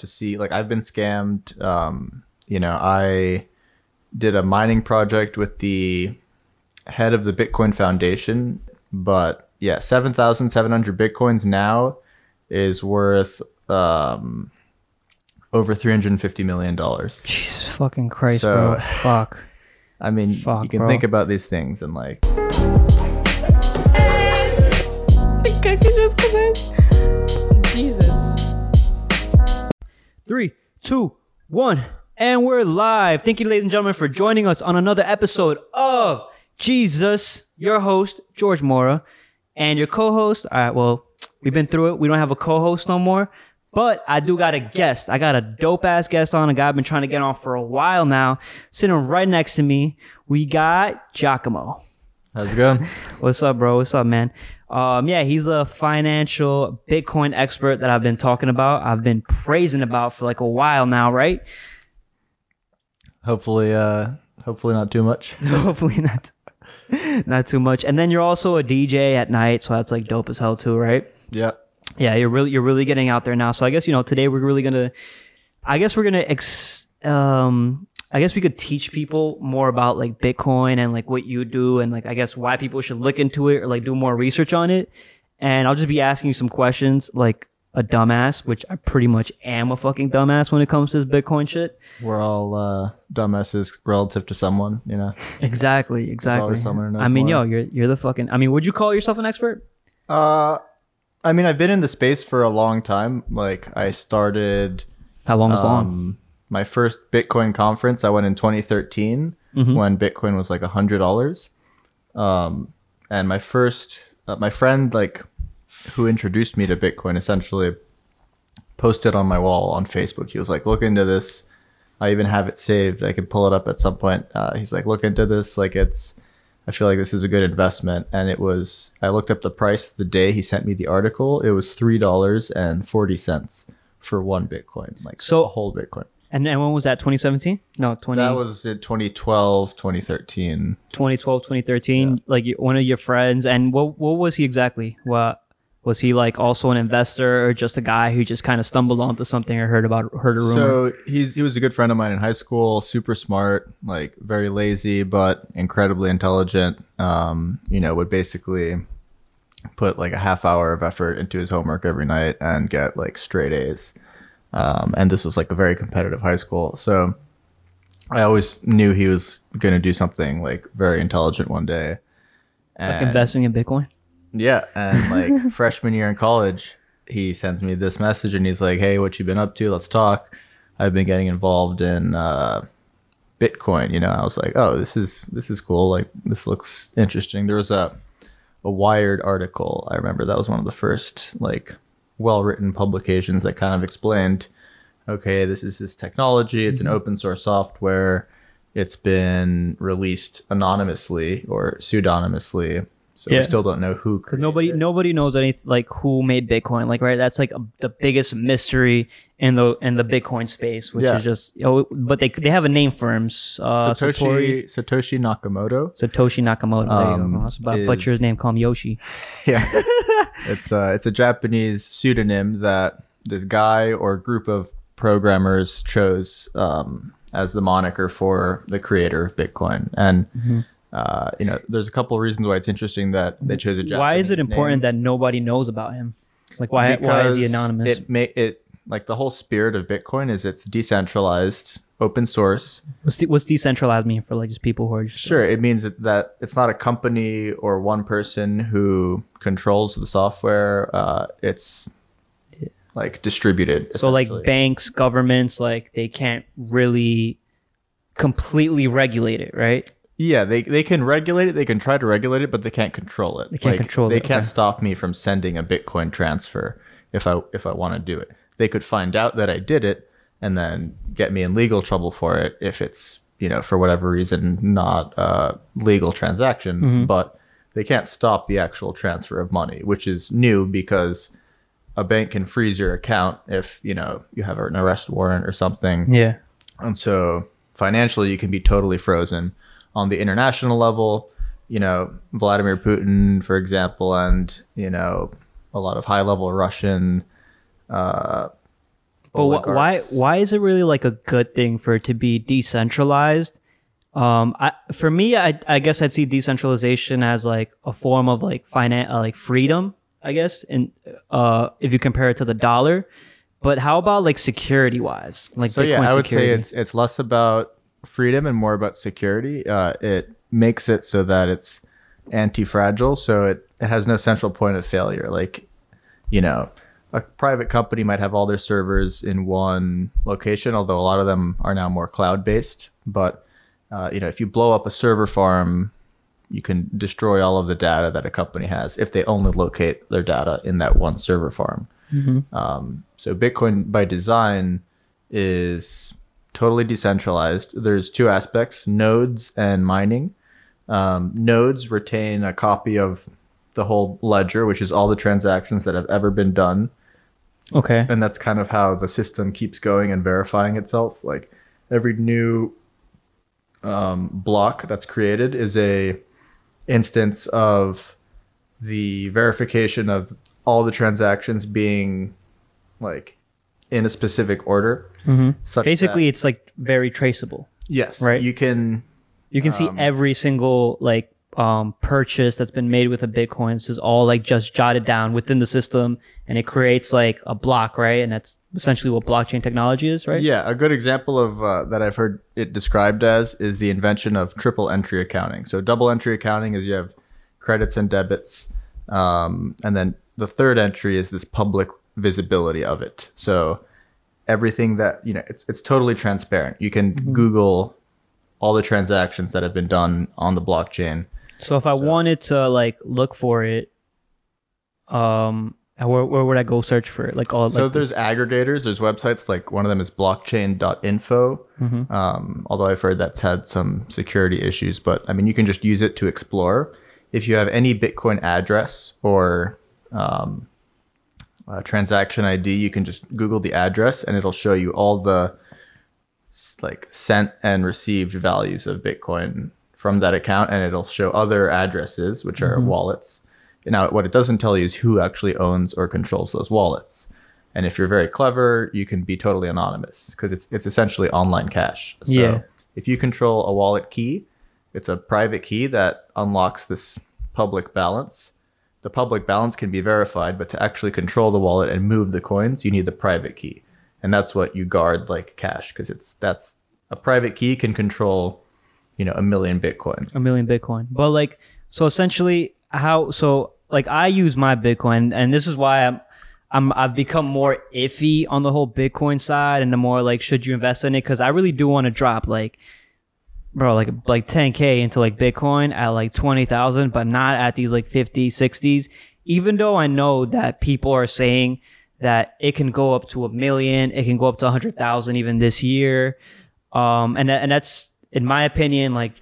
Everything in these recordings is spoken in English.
to see like I've been scammed. Um, you know, I did a mining project with the head of the Bitcoin Foundation, but yeah, seven thousand seven hundred bitcoins now is worth um, over three hundred and fifty million dollars. Jesus fucking Christ, So- bro. Fuck. I mean, Fuck, you can bro. think about these things and like, Three, two, one, and we're live. Thank you, ladies and gentlemen, for joining us on another episode of Jesus. Your host, George Mora, and your co-host. All right, well, we've been through it. We don't have a co-host no more, but I do got a guest. I got a dope ass guest on, a guy I've been trying to get on for a while now. Sitting right next to me, we got Giacomo. How's it going? What's up, bro? What's up, man? Um, yeah, he's a financial Bitcoin expert that I've been talking about. I've been praising about for like a while now, right? hopefully, uh, hopefully not too much. Hopefully not, not too much. And then you're also a DJ at night, so that's like dope as hell too, right? yeah. Yeah, you're really you're really getting out there now. So I guess you know today we're really gonna, I guess we're gonna ex, um, I guess we could teach people more about like Bitcoin and like what you do and like I guess why people should look into it or like do more research on it. And I'll just be asking you some questions like a dumbass, which I pretty much am a fucking dumbass when it comes to this Bitcoin shit. We're all uh, dumbasses relative to someone, you know. Exactly, exactly. always someone who knows I mean, more. yo, you're you're the fucking. I mean, would you call yourself an expert? Uh, I mean, I've been in the space for a long time. Like, I started How long is long? My first Bitcoin conference. I went in 2013 Mm-hmm. when Bitcoin was like a hundred dollars. Um, and my first, uh, my friend, like, who introduced me to Bitcoin, essentially posted on my wall on Facebook. He was like, "Look into this." I even have it saved. I can pull it up at some point. Uh, he's like, "Look into this. Like, it's." I feel like this is a good investment. And it was. I looked up the price the day he sent me the article. It was three dollars and forty cents for one Bitcoin, like So- whole Bitcoin. And and when was that? 2017? No, 20. That was in 2012, 2013. 2012 2013 like you- one of your friends and what what was he exactly what was he like also an investor or just a guy who just kind of stumbled onto something or heard about heard a rumor So he's he was a good friend of mine in high school, super smart, like very lazy but incredibly intelligent. Um, you know, would basically put like a half hour of effort into his homework every night and get like straight A's. Um, and this was like a very competitive high school, so I always knew he was going to do something like very intelligent one day. like investing in bitcoin yeah, and like freshman year in college, he sends me this message and he's like, "Hey, what you been up to? Let's talk." I've been getting involved in uh, Bitcoin. You know, I was like, "Oh, this is this is cool. Like, this looks interesting." There was a a Wired article. I remember that was one of the first like well written publications that kind of explained, okay, this is this technology. It's an mm-hmm. open source software. It's been released anonymously or pseudonymously. So Yeah. we still don't know who. because nobody nobody knows anything like who made bitcoin like right that's like a, the biggest mystery in the in the bitcoin space which Yeah. is just you know, but they they have a name for him uh, Satoshi Satori- Satoshi Nakamoto. Satoshi Nakamoto. There you Um, go. About butcher his name. Call him Yoshi. Yeah, it's uh, it's a Japanese pseudonym that this guy or group of programmers chose um, as the moniker for the creator of Bitcoin. And Mm-hmm. Uh, you know, there's a couple of reasons why it's interesting that they chose a Japanese. why is it important name. that nobody knows about him? Like why why is he anonymous? It may it like the whole spirit of Bitcoin is it's decentralized, open source. What's, de- what's decentralized mean for like just people who are just Sure, it means that, that it's not a company or one person who controls the software. Uh, it's like distributed. so like banks, governments, like they can't really completely regulate it, right? Yeah, they they can regulate it. They can try to regulate it, but they can't control it. They can't control They it, can't okay. stop me from sending a Bitcoin transfer if I if I want to do it. They could find out that I did it and then get me in legal trouble for it if it's you know for whatever reason not a legal transaction. Mm-hmm. But they can't stop the actual transfer of money, which is new because a bank can freeze your account if you know you have an arrest warrant or something. Yeah. And so financially, you can be totally frozen. On the international level, you know, Vladimir Putin, for example, and, you know, a lot of high level Russian Uh, But wh- why why is it really like a good thing for it to be decentralized? Um, I for me, I I guess I'd see decentralization as like a form of like finan- uh, like freedom. I guess, and uh, if you compare it to the dollar. But how about like security wise? Like So yeah, I would security? say it's it's less about freedom and more about security. Uh, it makes it so that it's anti-fragile, so it, it has no central point of failure. Like, you know, a private company might have all their servers in one location, although a lot of them are now more cloud-based. But uh, you know, if you blow up a server farm, you can destroy all of the data that a company has if they only locate their data in that one server farm. Um, so Bitcoin by design is totally decentralized. There's two aspects: nodes and mining. Um, nodes retain a copy of the whole ledger, which is all the transactions that have ever been done, okay. and that's kind of how the system keeps going and verifying itself. Like every new um, block that's created is a instance of the verification of all the transactions being like in a specific order. hmm Basically, that- it's like very traceable. yes, right? You can You can see Um, every single like um purchase that's been made with a Bitcoin. This is all like just jotted down within the system, and it creates like a block, right? And that's essentially what blockchain technology is, right? Yeah, a good example of uh, that I've heard it described as is the invention of triple entry accounting. So double entry accounting is you have credits and debits, um, and then the third entry is this public visibility of it. So everything that you know, it's it's totally transparent. You can Google all the transactions that have been done on the blockchain. So if I wanted to like look for it, um, where where would I go search for it? Like all So like there's aggregators. There's websites like one of them is blockchain.info. Mm-hmm. Um, although I've heard that's had some security issues, but I mean you can just use it to explore. If you have any Bitcoin address or um, uh, transaction ID, you can just Google the address and it'll show you all the like sent and received values of Bitcoin from that account, and it'll show other addresses, which are wallets. Now, what it doesn't tell you is who actually owns or controls those wallets. And if you're very clever, you can be totally anonymous because it's it's essentially online cash. So Yeah. if you control a wallet key, it's a private key that unlocks this public balance. The public balance can be verified, but to actually control the wallet and move the coins, you need the private key. And that's what you guard like cash because it's that's a private key can control, you know, a million bitcoins. a million Bitcoin. But like, so essentially, how? So like, I use my Bitcoin, and this is why I'm, I'm, I've become more iffy on the whole Bitcoin side, and the more like, should you invest in it? Because I really do want to drop like, bro, like like 10k into like Bitcoin at like 20,000, but not at these like 50, 60s. Even though I know that people are saying that it can go up to a million, it can go up to 100,000 even this year. Um, and and that's in my opinion like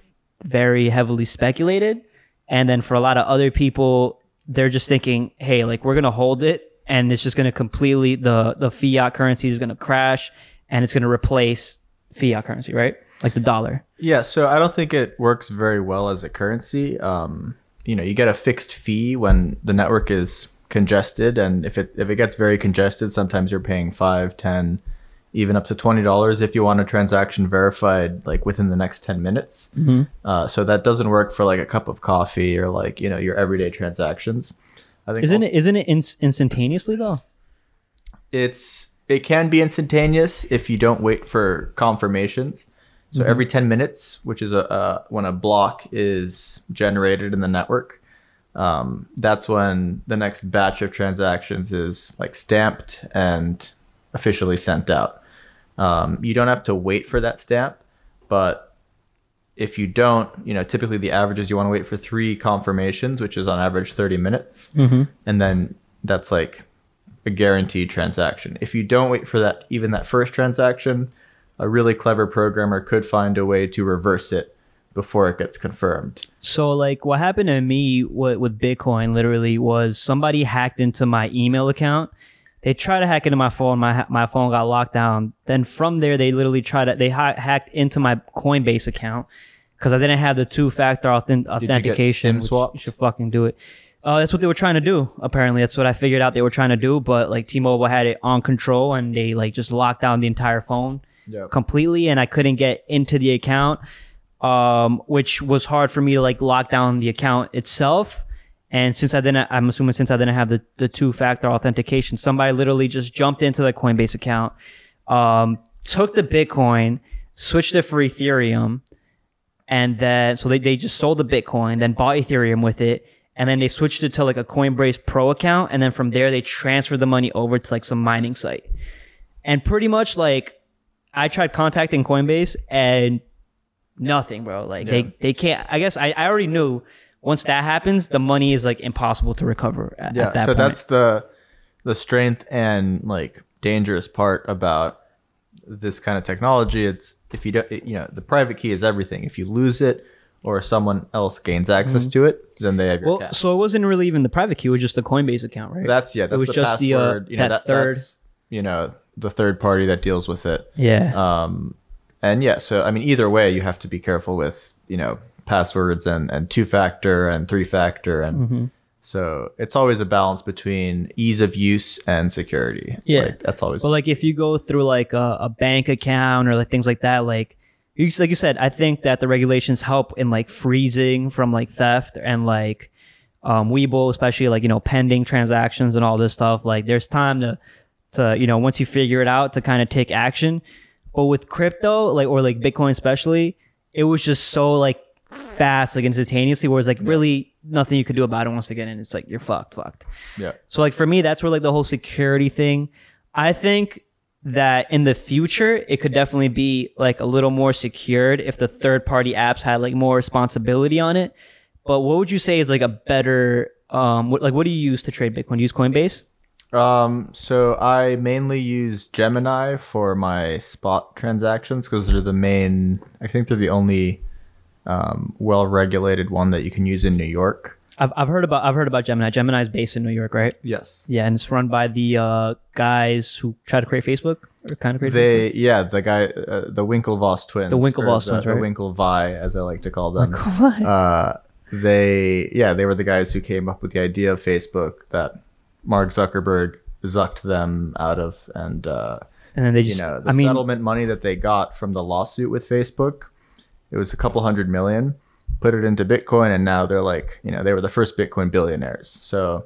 very heavily speculated. And then for a lot of other people, they're just thinking, hey, like we're gonna hold it, and it's just gonna completely the the fiat currency is gonna crash, and it's gonna replace fiat currency, right? Like the dollar. Yeah, so I don't think it works very well as a currency. Um, you know, you get a fixed fee when the network is congested, and if it if it gets very congested, sometimes you're paying five, ten, even up to twenty dollars if you want a transaction verified like within the next ten minutes. Mm-hmm. Uh, so that doesn't work for like a cup of coffee or like you know your everyday transactions. I think Isn't it? Isn't it ins instantaneously though? it's it can be instantaneous if you don't wait for confirmations. So every 10 minutes, which is a, uh when a block is generated in the network, um, that's when the next batch of transactions is like stamped and officially sent out. Um, you don't have to wait for that stamp, but if you don't, you know, typically the average is you want to wait for three confirmations, which is on average 30 minutes. Mm-hmm. And then that's like a guaranteed transaction. If you don't wait for that, even that first transaction, a really clever programmer could find a way to reverse it before it gets confirmed. So like what happened to me with, with Bitcoin literally was somebody hacked into my email account. They tried to hack into my phone. My my phone got locked down. Then from there, they literally tried to they ha- hacked into my Coinbase account because I didn't have the two factor authen- get authentication. Which swapped? You should fucking do it. Uh, that's what they were trying to do. Apparently, that's what I figured out they were trying to do. But like T-Mobile had it on control, and they like just locked down the entire phone Yep. completely, and I couldn't get into the account, um, which was hard for me to like lock down the account itself. And since I didn't, I'm assuming since I didn't have the, the two factor authentication, somebody literally just jumped into the Coinbase account, um, took the Bitcoin, switched it for Ethereum, and then so they, they just sold the Bitcoin, then bought Ethereum with it, and then they switched it to like a Coinbase Pro account, and then from there they transferred the money over to like some mining site. And pretty much like I tried contacting Coinbase and nothing, bro. Like Yeah. they they can't. I guess I, I already knew once that happens, the money is like impossible to recover. At, Yeah. at that so point. that's the the strength and like dangerous part about this kind of technology. It's if you don't, you know, the private key is everything. If you lose it or someone else gains access to it, then they have your Mm-hmm. well. cash. So it wasn't really even the private key; it was just the Coinbase account, right? That's yeah. That's was the just the, uh, you know, that that, third- That's, you know, the third party that deals with it. yeah. Um, and yeah, so I mean, either way, you have to be careful with you know passwords and and two factor and three factor and. Mm-hmm. So it's always a balance between ease of use and security. Yeah. Like, that's always. But like if you go through like a, a bank account or like things like that, like you like you said, I think that the regulations help in like freezing from like theft and like um Webull, especially like you know pending transactions and all this stuff. Like there's time to to you know once you figure it out to kind of take action. But with crypto, like or like Bitcoin especially, it was just so like fast, like instantaneously. Whereas like really nothing you could do about it once again and. It's like you're fucked, fucked. yeah. So like for me, that's where like the whole security thing. I think that in the future it could definitely be like a little more secured if the third party apps had like more responsibility on it. But what would you say is like a better um what, like what do you use to trade Bitcoin? Do you use Coinbase? Um, so I mainly use Gemini for my spot transactions because they're the main. I think they're the only um, well-regulated one that you can use in New York. I've, I've heard about I've heard about Gemini. Gemini is based in New York, right? Yes. Yeah, and it's run by the uh, guys who try to create Facebook or kind of create Facebook. They yeah the guy uh, the Winklevoss twins The Winklevoss or twins, the, right? the Winklevi as I like to call them Winklevi. uh, they yeah they were the guys who came up with the idea of Facebook that Mark Zuckerberg zucked them out of and uh, And then they you know the I mean settlement money that they got from the lawsuit with Facebook it was a couple hundred million put it into Bitcoin and now they're like you know they were the first Bitcoin billionaires. So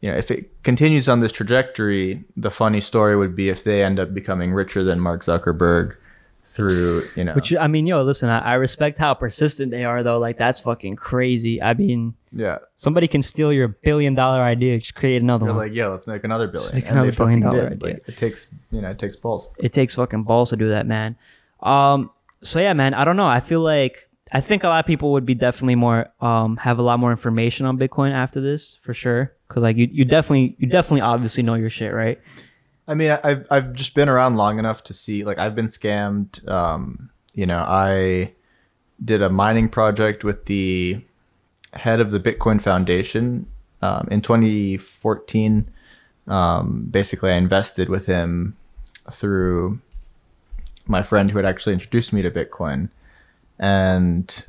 you know if it continues on this trajectory the funny story would be if they end up becoming richer than Mark Zuckerberg through you know Which I mean, yo, listen, I, I respect how persistent they are, though. Like that's fucking crazy. I mean, yeah somebody can steal your billion dollar idea, just create another they're one. like yeah let's make another billion make another billion dollar did. idea. like it takes you know it takes balls it takes fucking balls to do that, man. Um, so yeah, man, I don't know. I feel like I think a lot of people would be definitely more um have a lot more information on Bitcoin after this for sure. Cause like you, you definitely you definitely obviously know your shit, right? I mean, I've I've just been around long enough to see like I've been scammed. Um, you know, I did a mining project with the head of the Bitcoin Foundation um, in 2014. Um, basically, I invested with him through my friend who had actually introduced me to Bitcoin, and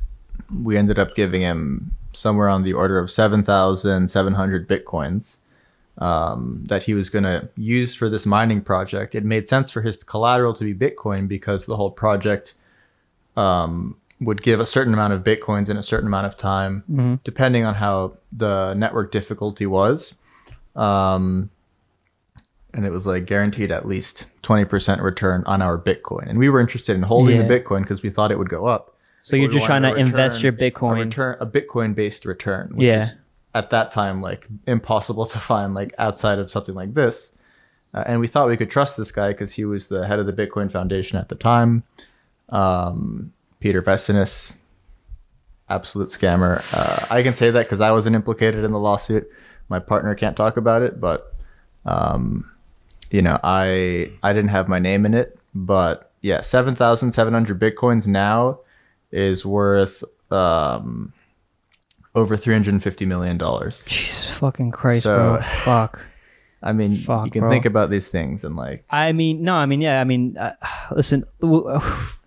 we ended up giving him somewhere on the order of 7,700 Bitcoins um, that he was going to use for this mining project. It made sense for his collateral to be Bitcoin because the whole project um, would give a certain amount of Bitcoins in a certain amount of time, depending on how the network difficulty was. Um, and it was like guaranteed at least 20% return on our Bitcoin. And we were interested in holding Yeah. the Bitcoin because we thought it would go up. So you're just trying to invest your Bitcoin. a return a Bitcoin based return, which Yeah. is at that time like impossible to find like outside of something like this. Uh, and we thought we could trust this guy because he was the head of the Bitcoin Foundation at the time. Um, Peter Vessenes, absolute scammer. Uh, I can say that because I wasn't implicated in the lawsuit. My partner can't talk about it, but um, you know, I I didn't have my name in it. But yeah, seven thousand seven hundred bitcoins now is worth um, over three hundred and fifty million dollars. Jesus fucking Christ, So- bro. Fuck. I mean, Fuck, you can bro. think about these things and like, I mean, no, I mean, yeah, I mean, uh, listen, w-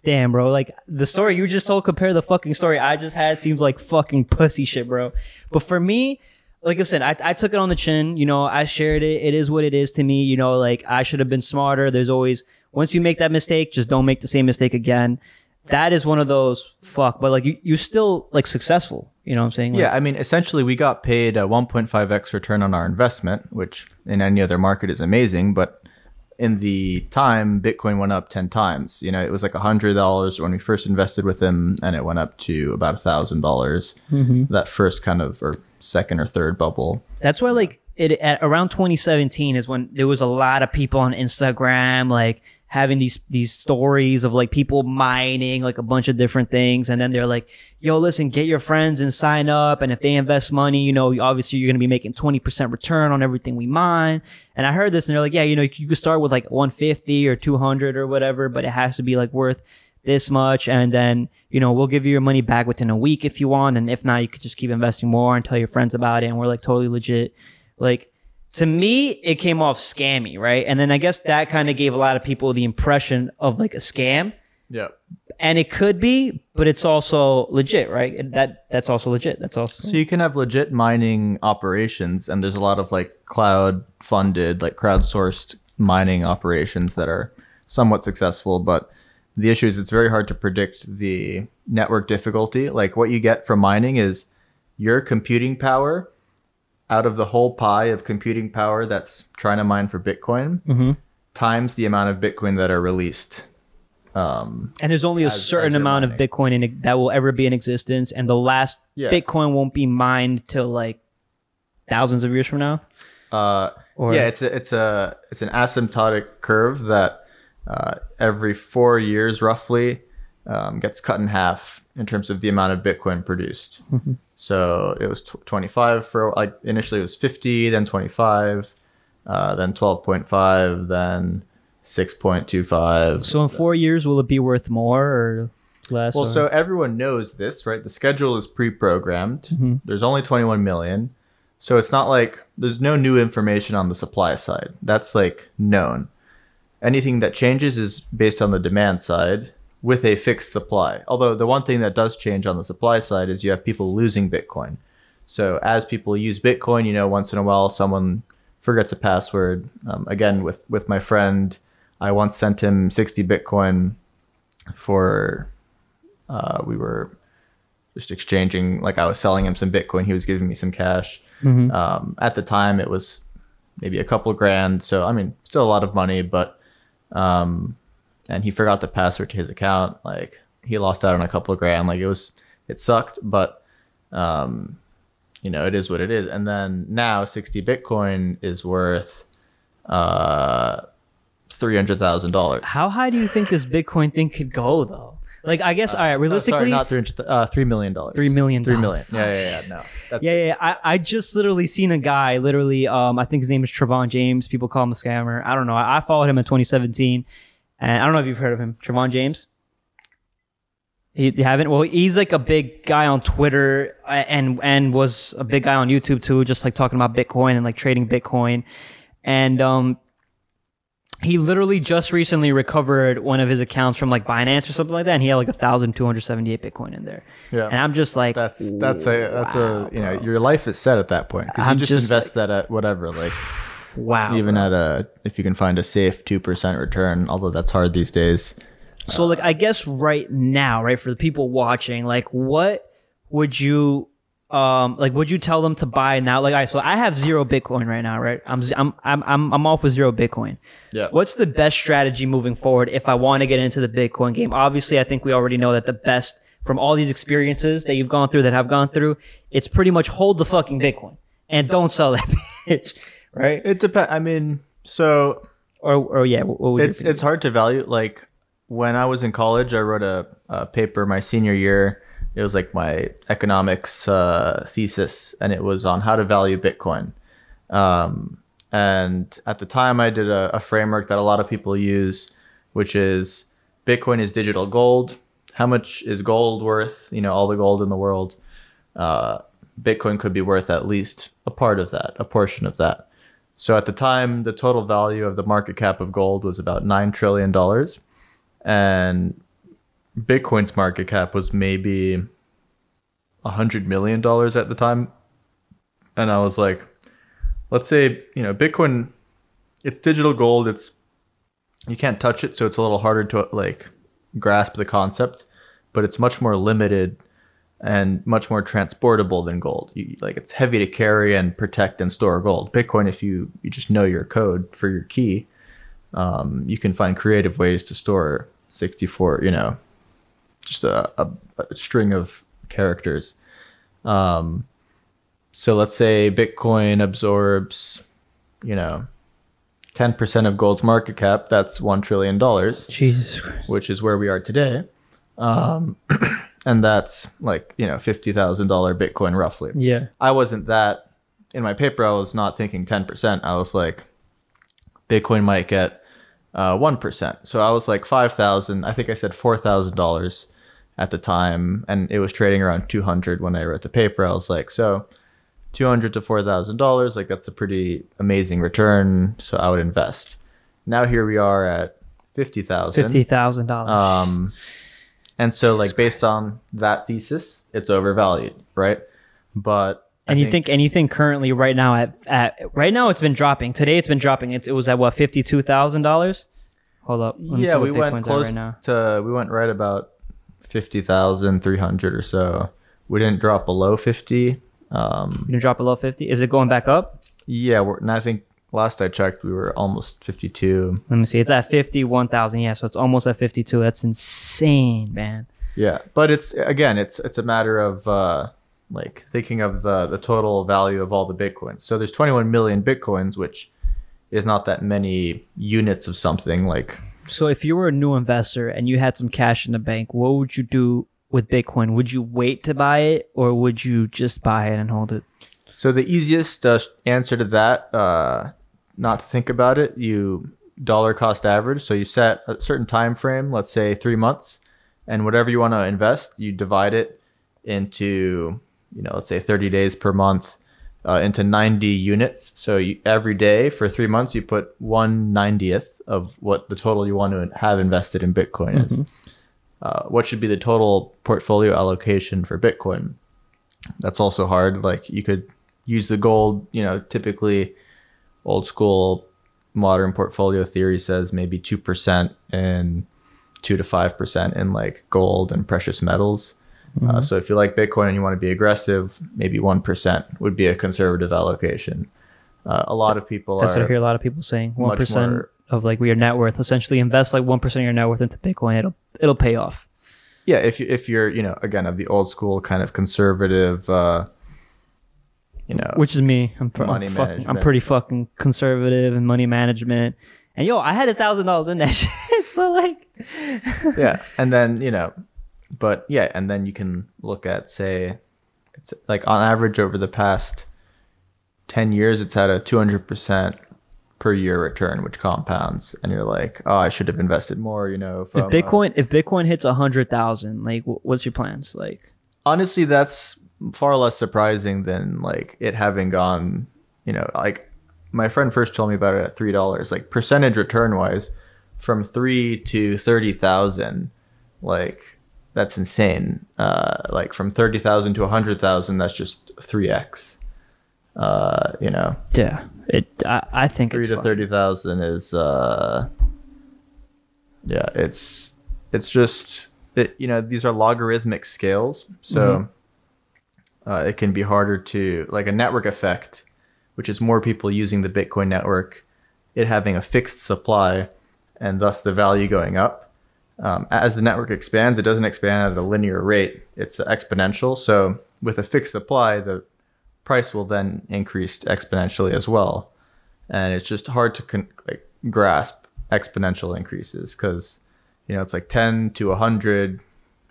damn, bro, like the story you just told, compare the fucking story I just had seems like fucking pussy shit, bro. But for me, like I said, I, I took it on the chin. You know, I shared it. It is what it is to me. You know, like I should have been smarter. There's always once you make that mistake, just don't make the same mistake again. That is one of those fuck. But like you, you're still like successful. You know what I'm saying? Like, Yeah, I mean, essentially, we got paid a 1.5x return on our investment, which in any other market is amazing. But in the time, Bitcoin went up 10 times. You know, it was like $100 when we first invested with him, and it went up to about $1,000 mm-hmm. that first kind of, or second or third bubble. That's why like it at around 2017 is when there was a lot of people on Instagram like having these these stories of like people mining like a bunch of different things and then they're like yo listen get your friends and sign up and if they invest money you know obviously you're going to be making 20% return on everything we mine. And i heard this and they're like yeah you know you could start with like 150 or 200 or whatever but it has to be like worth this much and then you know we'll give you your money back within a week if you want and if not you could just keep investing more and tell your friends about it and we're like totally legit. Like to me it came off scammy right and then i guess that kind of gave a lot of people the impression of like a scam Yeah. and it could be but it's also legit right And that that's also legit that's also So you can have legit mining operations, and there's a lot of like cloud funded, like crowdsourced mining operations that are somewhat successful. But the issue is it's very hard to predict the network difficulty. Like what you get from mining is your computing power out of the whole pie of computing power that's trying to mine for Bitcoin Mhm. times the amount of Bitcoin that are released. Um, and there's only a certain as amount of bitcoin in, that will ever be in existence and the last Yeah. bitcoin won't be mined till like thousands of years from now Uh, Or- yeah, it's a, it's a it's an asymptotic curve that uh, every four years roughly um, gets cut in half in terms of the amount of Bitcoin produced. So it was tw 25 for like initially it was 50, then 25, uh, then 12.5, then 6.25. so in four years will it be worth more or less Well, or- so everyone knows this, right? The schedule is pre-programmed. Mm-hmm. There's only 21 million. So it's not like there's no new information on the supply side. That's like known. Anything that changes is based on the demand side with a fixed supply. Although the one thing that does change on the supply side is you have people losing Bitcoin. So as people use Bitcoin, you know, once in a while someone forgets a password. Um, again, with with my friend, I once sent him 60 Bitcoin for uh, we were just exchanging like i was selling him some bitcoin he was giving me some cash um, at the time it was maybe a couple grand so i mean still a lot of money but um, and he forgot the password to his account like he lost out on a couple of grand like it was it sucked but um, you know it is what it is and then now 60 bitcoin is worth uh $300000 how high do you think this bitcoin thing could go though like i guess all right No, realistically sorry, not three hundred. Uh, three million dollars. Three million Three million. Yeah, yeah, yeah. No. That's, Yeah, yeah. yeah. I, I just literally seen a guy, literally, um, I think his name is Trevon James. People call him a scammer. I don't know. I, I followed him in 2017, and I don't know if you've heard of him, Trevon James. You, you haven't? Well, he's like a big guy on Twitter, uh, and and was a big guy on YouTube too, just like talking about Bitcoin and like trading Bitcoin, and um, he literally just recently recovered one of his accounts from like Binance or something like that, and he had like a thousand two hundred seventy eight Bitcoin in there. Yeah. And I'm just like, that's that's a that's wow, a you know bro. your life is set at that point because you just, just invest that at whatever like wow. even bro. at a if you can find a safe two percent return although that's hard these days. So like I guess right now, right, for the people watching, like what would you um like would you tell them to buy now? Like I so I have zero Bitcoin right now, right? I'm I'm I'm I'm, I'm off with zero Bitcoin. Yeah. What's the best strategy moving forward if I want to get into the Bitcoin game? Obviously, I think we already know that the best from all these experiences that you've gone through that I've gone through, it's pretty much hold the fucking Bitcoin and don't sell that bitch, right? It depends. I mean, so Or or yeah, what, what would it's it's hard to value. Like when I was in college, I wrote a, a paper my senior year. It was like my economics uh, thesis, and it was on how to value Bitcoin. Um, and at the time, I did a, a framework that a lot of people use, which is Bitcoin is digital gold. How much is gold worth? You know, all the gold in the world. Uh, Bitcoin could be worth at least a part of that, a portion of that. So at the time, the total value of the market cap of gold was about $9 trillion. And Bitcoin's market cap was maybe $100 million at the time. and I was like, let's say you know Bitcoin, it's digital gold. It's you can't touch it, so it's a little harder to like grasp the concept, but it's much more limited and much more transportable than gold. You, like it's heavy to carry and protect and store gold. Bitcoin, if you you just know your code for your key, um, you can find creative ways to store 64. You know, just a, a, a string of characters. Um, so let's say Bitcoin absorbs, you know, 10% of gold's market cap. That's $1 trillion, Jesus Christ. which is where we are today. Um, and that's like, you know, $50,000 Bitcoin roughly. Yeah. I wasn't that in my paper. I was not thinking 10%. I was like, Bitcoin might get uh, 1%. So I was like 5,000. I think I said $4,000 at the time. And it was trading around 200 when I wrote the paper. I was like, so 200 to $4,000, like that's a pretty amazing return. So I would invest. Now here we are at 50,000. Fifty thousand dollars. Um, and so like based on that thesis, it's overvalued, right? But I and you think anything currently right now at at right now it's been dropping. Today it's been dropping. It, it was at what fifty two thousand dollars. Hold up. Yeah, we went Bitcoin's at close right now. to we went right about 50,300 or so. We didn't drop below 50. Um, You didn't drop below fifty. Is it going back up? yeah, we're, and I think last I checked, we were almost 52. Let me see. It's at fifty one thousand. Yeah, so it's almost at fifty two. That's insane, man. Yeah, but it's again, it's it's a matter of uh, like thinking of the the total value of all the bitcoins. So there's 21 million bitcoins, which is not that many units of something. Like So if you were a new investor and you had some cash in the bank, what would you do with Bitcoin? Would you wait to buy it or would you just buy it and hold it? so, the easiest uh, answer to that, uh, not to think about it, you dollar cost average. So you set a certain time frame, let's say three months, and whatever you want to invest, you divide it into you know let's say 30 days per month uh, into 90 units. So you, every day for three months, you put one ninetieth of what the total you want to have invested in Bitcoin is. Uh, what should be the total portfolio allocation for Bitcoin? That's also hard. Like you could use the gold. You know, typically, old school modern portfolio theory says maybe two percent and two to five percent in like gold and precious metals. Uh, so if you like Bitcoin and you want to be aggressive, maybe one percent would be a conservative allocation. Uh, a lot of people That's are what I hear a lot of people saying. One more- of like your net worth. Essentially, invest like one percent of your net worth into Bitcoin. It'll it'll pay off. yeah if you if you're you know again of the old school kind of conservative uh you know Which is me. I'm, pr- I'm, Money fucking, I'm pretty fucking conservative in money management. And yo, I had a thousand dollars in that shit. so like, yeah and then you know but yeah and then you can look at say it's like on average over the past 10 years it's had a 200% per year return which compounds and you're like oh i should have invested more you know if Bitcoin if Bitcoin hits a hundred thousand, like, what's your plans? Like, honestly that's far less surprising than like it having gone you know like my friend first told me about it at three dollars like percentage return wise from three to thirty thousand like that's insane uh like from thirty thousand to a hundred thousand that's just three x uh you know yeah, it. I, I think three to fun. thirty thousand is uh yeah it's it's just it, you know these are logarithmic scales so uh, it can be harder to like a network effect which is more people using the bitcoin network it having a fixed supply and thus the value going up. Um, as the network expands it doesn't expand at a linear rate. It's exponential. So with a fixed supply the price will then increase exponentially as well. And it's just hard to con- like grasp exponential increases because you know it's like 10 to 100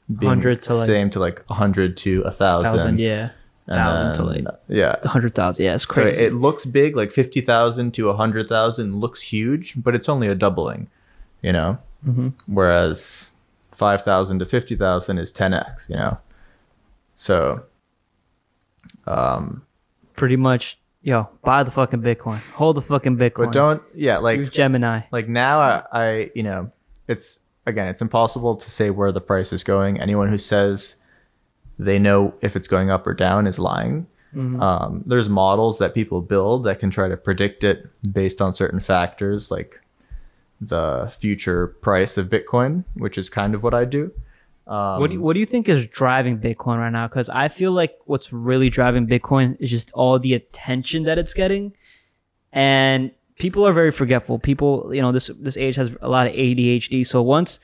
100 to, like- same to like 100 to a 1000 thousand, yeah, and thousand to like yeah hundred thousand. Yeah, it's so crazy. it looks big like 50,000 to 100,000 looks huge but it's only a doubling you know Mhm. whereas 5,000 to 50,000 is 10x you know so um Pretty much, yo, buy the fucking Bitcoin, hold the fucking Bitcoin. but don't yeah like use Gemini. like now I, I you know it's again it's impossible to say where the price is going anyone who says they know if it's going up or down is lying Um, there's models that people build that can try to predict it based on certain factors, like the future price of Bitcoin, which is kind of what I do. Um, what do you, what do you think is driving Bitcoin right now? Because I feel like what's really driving Bitcoin is just all the attention that it's getting, and people are very forgetful. People, you know, this this age has a lot of ADHD. So once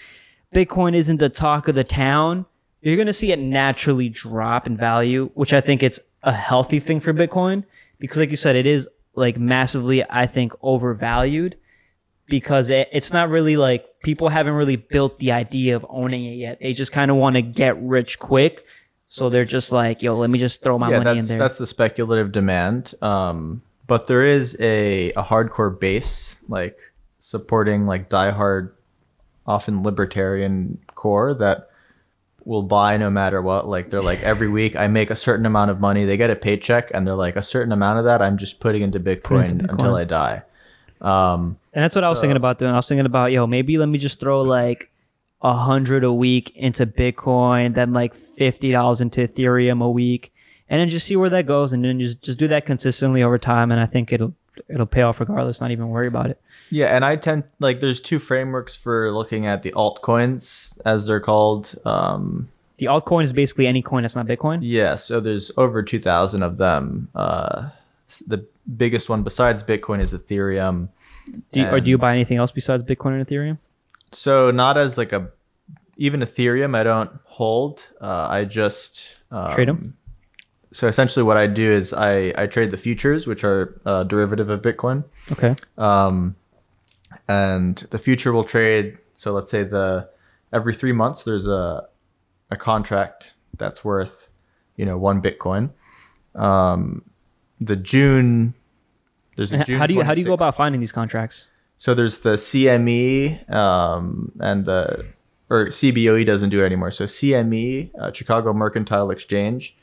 Bitcoin isn't the talk of the town, you're gonna see it naturally drop in value, which I think it's a healthy thing for Bitcoin because, like you said, it is like massively, I think, overvalued because it, it's not really like people haven't really built the idea of owning it yet. They just kind of want to get rich quick. So they're just like, yo, let me just throw my yeah, money in that's there. that's the speculative demand. Um, but there is a a hardcore base like supporting like diehard, often libertarian core that will buy no matter what. Like they're like every week I make a certain amount of money. They get a paycheck and they're like a certain amount of that I'm just putting into Bitcoin, into Bitcoin. until I die. Um, And that's what I was thinking about doing. I was thinking about, yo, maybe let me just throw like a hundred a week into Bitcoin, then like fifty dollars into Ethereum a week, and then just see where that goes, and then just just do that consistently over time, and I think it'll it'll pay off regardless. Not even worry about it. Yeah, and I tend like there's two frameworks for looking at the altcoins as they're called. Um, The altcoin is basically any coin that's not Bitcoin. yeah, so there's over 2,000 of them. Uh, the biggest one besides Bitcoin is Ethereum. Do you, or do you buy anything else besides Bitcoin and Ethereum? So not as like a even Ethereum. I don't hold. Uh, I just um, Trade 'em? So essentially, what I do is I I trade the futures, which are a derivative of Bitcoin. Okay. um, and the future will trade. So let's say the every three months there's a a contract that's worth you know one Bitcoin. Um, the June there's a June how do you how do you go about finding these contracts? So there's the CME um, and the or CBOE doesn't do it anymore. So CME, uh, Chicago Mercantile Exchange,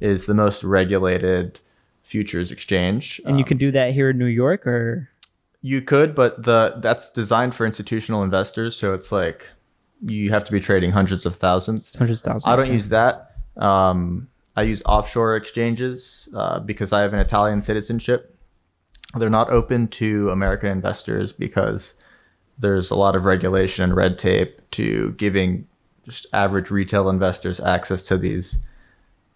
is the most regulated futures exchange. And you Um, can do that here in New York, or You could, but the that's designed for institutional investors, so it's like you have to be trading hundreds of thousands. hundreds of thousands. I don't Okay. use that. Um, I use offshore exchanges uh, because I have an Italian citizenship. They're not open to American investors because there's a lot of regulation and red tape to giving just average retail investors access to these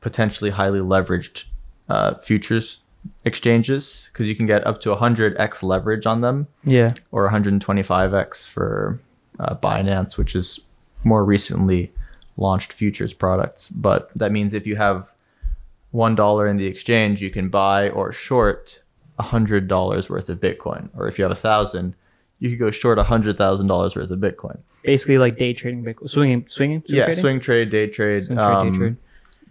potentially highly leveraged uh, futures exchanges because you can get up to 100x leverage on them Yeah. or 125x for uh, Binance, which is more recently launched futures products. But that means if you have one dollar in the exchange, you can buy or short a hundred dollars worth of Bitcoin. Or if you have a thousand, you could go short a hundred thousand dollars worth of Bitcoin. Basically, like day trading Bitcoin, swinging, swinging. swing yeah, trading? swing trade, day trade. Swing trade, day um, trade.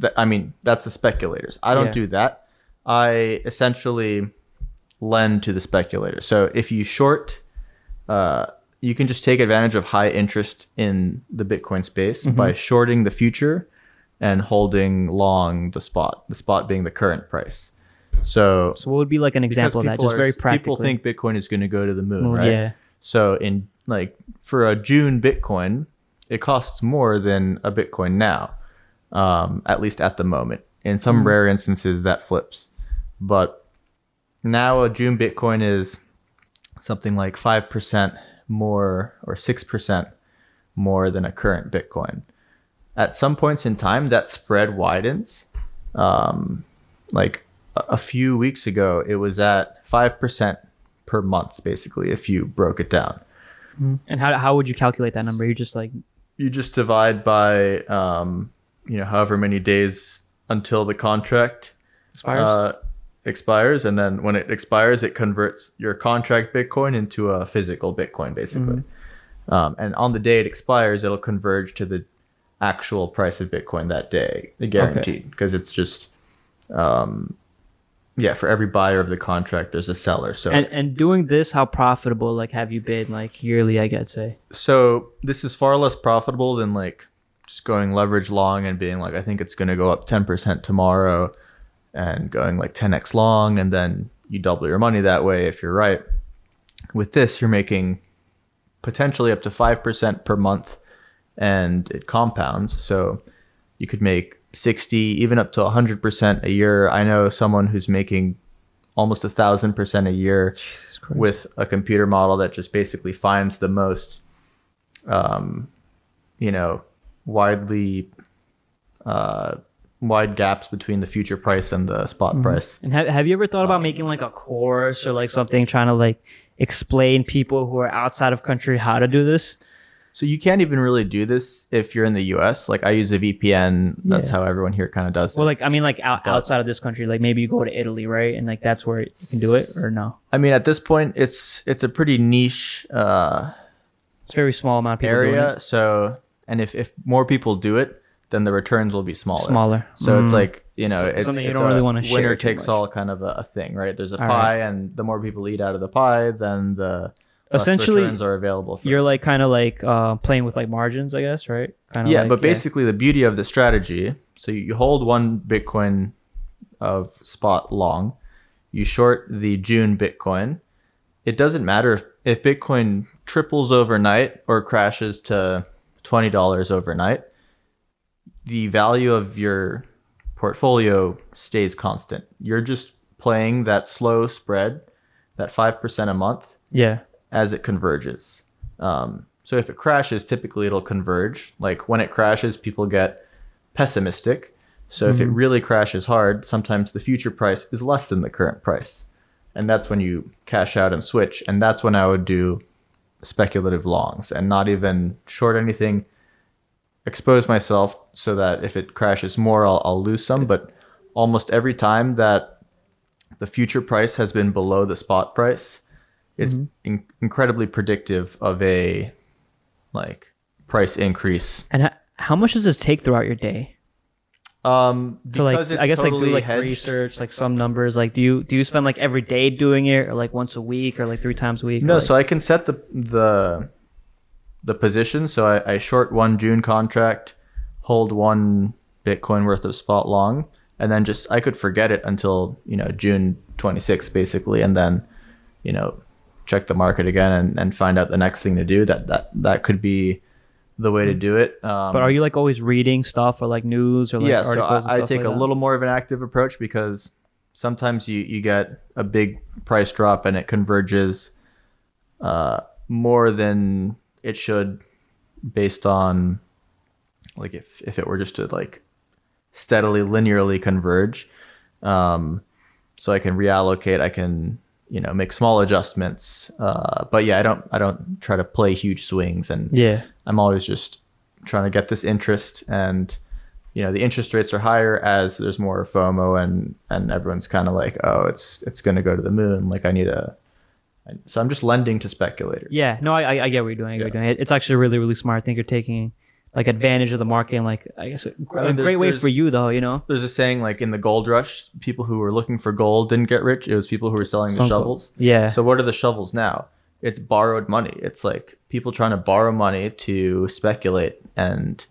That- I mean, that's the speculators. I don't Yeah. do that. I essentially lend to the speculators. So if you short, uh, you can just take advantage of high interest in the Bitcoin space Mm-hmm. by shorting the future and holding long the spot. The spot being the current price. So, So what would be like an example of that? Just are- very practical. People think Bitcoin is going to go to the moon, Moon, right? yeah. So in like for a June Bitcoin, it costs more than a Bitcoin now, um, at least at the moment. In some Mm-hmm. rare instances, that flips, but now a June Bitcoin is something like five percent more or six percent more than a current Bitcoin. At some points in time, that spread widens. Um, like a- a few weeks ago, it was at five percent per month, basically, if you broke it down. And how how would you calculate that number? You just like You just divide by, um, you know, however many days until the contract expires. uh, expires, and then when it expires, it converts your contract Bitcoin into a physical Bitcoin, basically. Um, and on the day it expires, it'll converge to the actual price of Bitcoin that day, guaranteed, because it's just, um, yeah, for every buyer of the contract, there's a seller. So and and doing this, how profitable like have you been like yearly? I get say. so this is far less profitable than like just going leverage long and being like, I think it's going to go up 10% tomorrow and going like 10x long. And then you double your money that way if you're right. With this, you're making potentially up to 5% per month and it compounds. So you could make 60, even up to 100% a year. I know someone who's making almost a thousand percent a year with a computer model that just basically finds the most, um, you know, widely, uh, wide gaps between the future price and the spot price. And have, have you ever thought about making like a course or like something trying to like explain people who are outside of country how to do this? So you can't even really do this if you're in the U.S. Like I use a VPN. That's Yeah. how everyone here kind of does. Well, it. like I mean, like out, outside of this country, like maybe you go to Italy, right? And like that's where you can do it, or no? I mean, at this point, it's it's a pretty niche uh, It's a very small amount of people doing area. it. So, and if if more people do it, then the returns will be smaller. Smaller. So it's Mm. like you know, it's something you it's don't a really wanna share winner takes much. all kind of a, a thing, right? There's a All pie, right. and the more people eat out of the pie, then the Essentially, returns are available. For You're like kind of like uh, playing with like margins, I guess, right? Kind of yeah, like, but basically the beauty of the strategy. So you you hold one Bitcoin of spot long, you short the June Bitcoin. It doesn't matter if, if Bitcoin triples overnight or crashes to twenty dollars overnight. The value of your portfolio stays constant. You're just playing that slow spread, that five percent a month yeah, as it converges. Um, so if it crashes, typically it'll converge. Like when it crashes, people get pessimistic. So if it really crashes hard, sometimes the future price is less than the current price. And that's when you cash out and switch. And that's when I would do speculative longs and not even short anything. Expose myself so that if it crashes more, I'll, I'll lose some. But almost every time that the future price has been below the spot price, it's mm-hmm. in- incredibly predictive of a like price increase. and how much does this take throughout your day? Um, So like, I guess like totally do like hedged- research, like some numbers. Like, do you do you spend like every day doing it, or like once a week, or like three times a week? No, like- so I can set the the the position. So I, I short one June contract, hold one Bitcoin worth of spot long, and then just I could forget it until you know June 26th basically, and then you know check the market again and, and find out the next thing to do. That that that could be the way to do it. Um, But are you like always reading stuff or like news or like yeah, so I, I take like a that? little more of an active approach because sometimes you, you get a big price drop and it converges uh, more than it should based on like if, if it were just to like steadily linearly converge um, so i can reallocate i can you know make small adjustments uh, but yeah i don't i don't try to play huge swings and Yeah, I'm always just trying to get this interest and you know the interest rates are higher as there's more FOMO and and everyone's kind of like oh it's it's going to go to the moon like I need a so I'm just lending to speculators. yeah. No, I I, get what you're doing. I get what you're doing. It's actually really really smart. I think you're taking like advantage of the market and like I guess a, mean, a great way for you though. You know, There's a saying like in the gold rush, people who were looking for gold didn't get rich. It was people who were selling the Some- shovels. yeah. So what are the shovels now? It's borrowed money. It's like people trying to borrow money to speculate and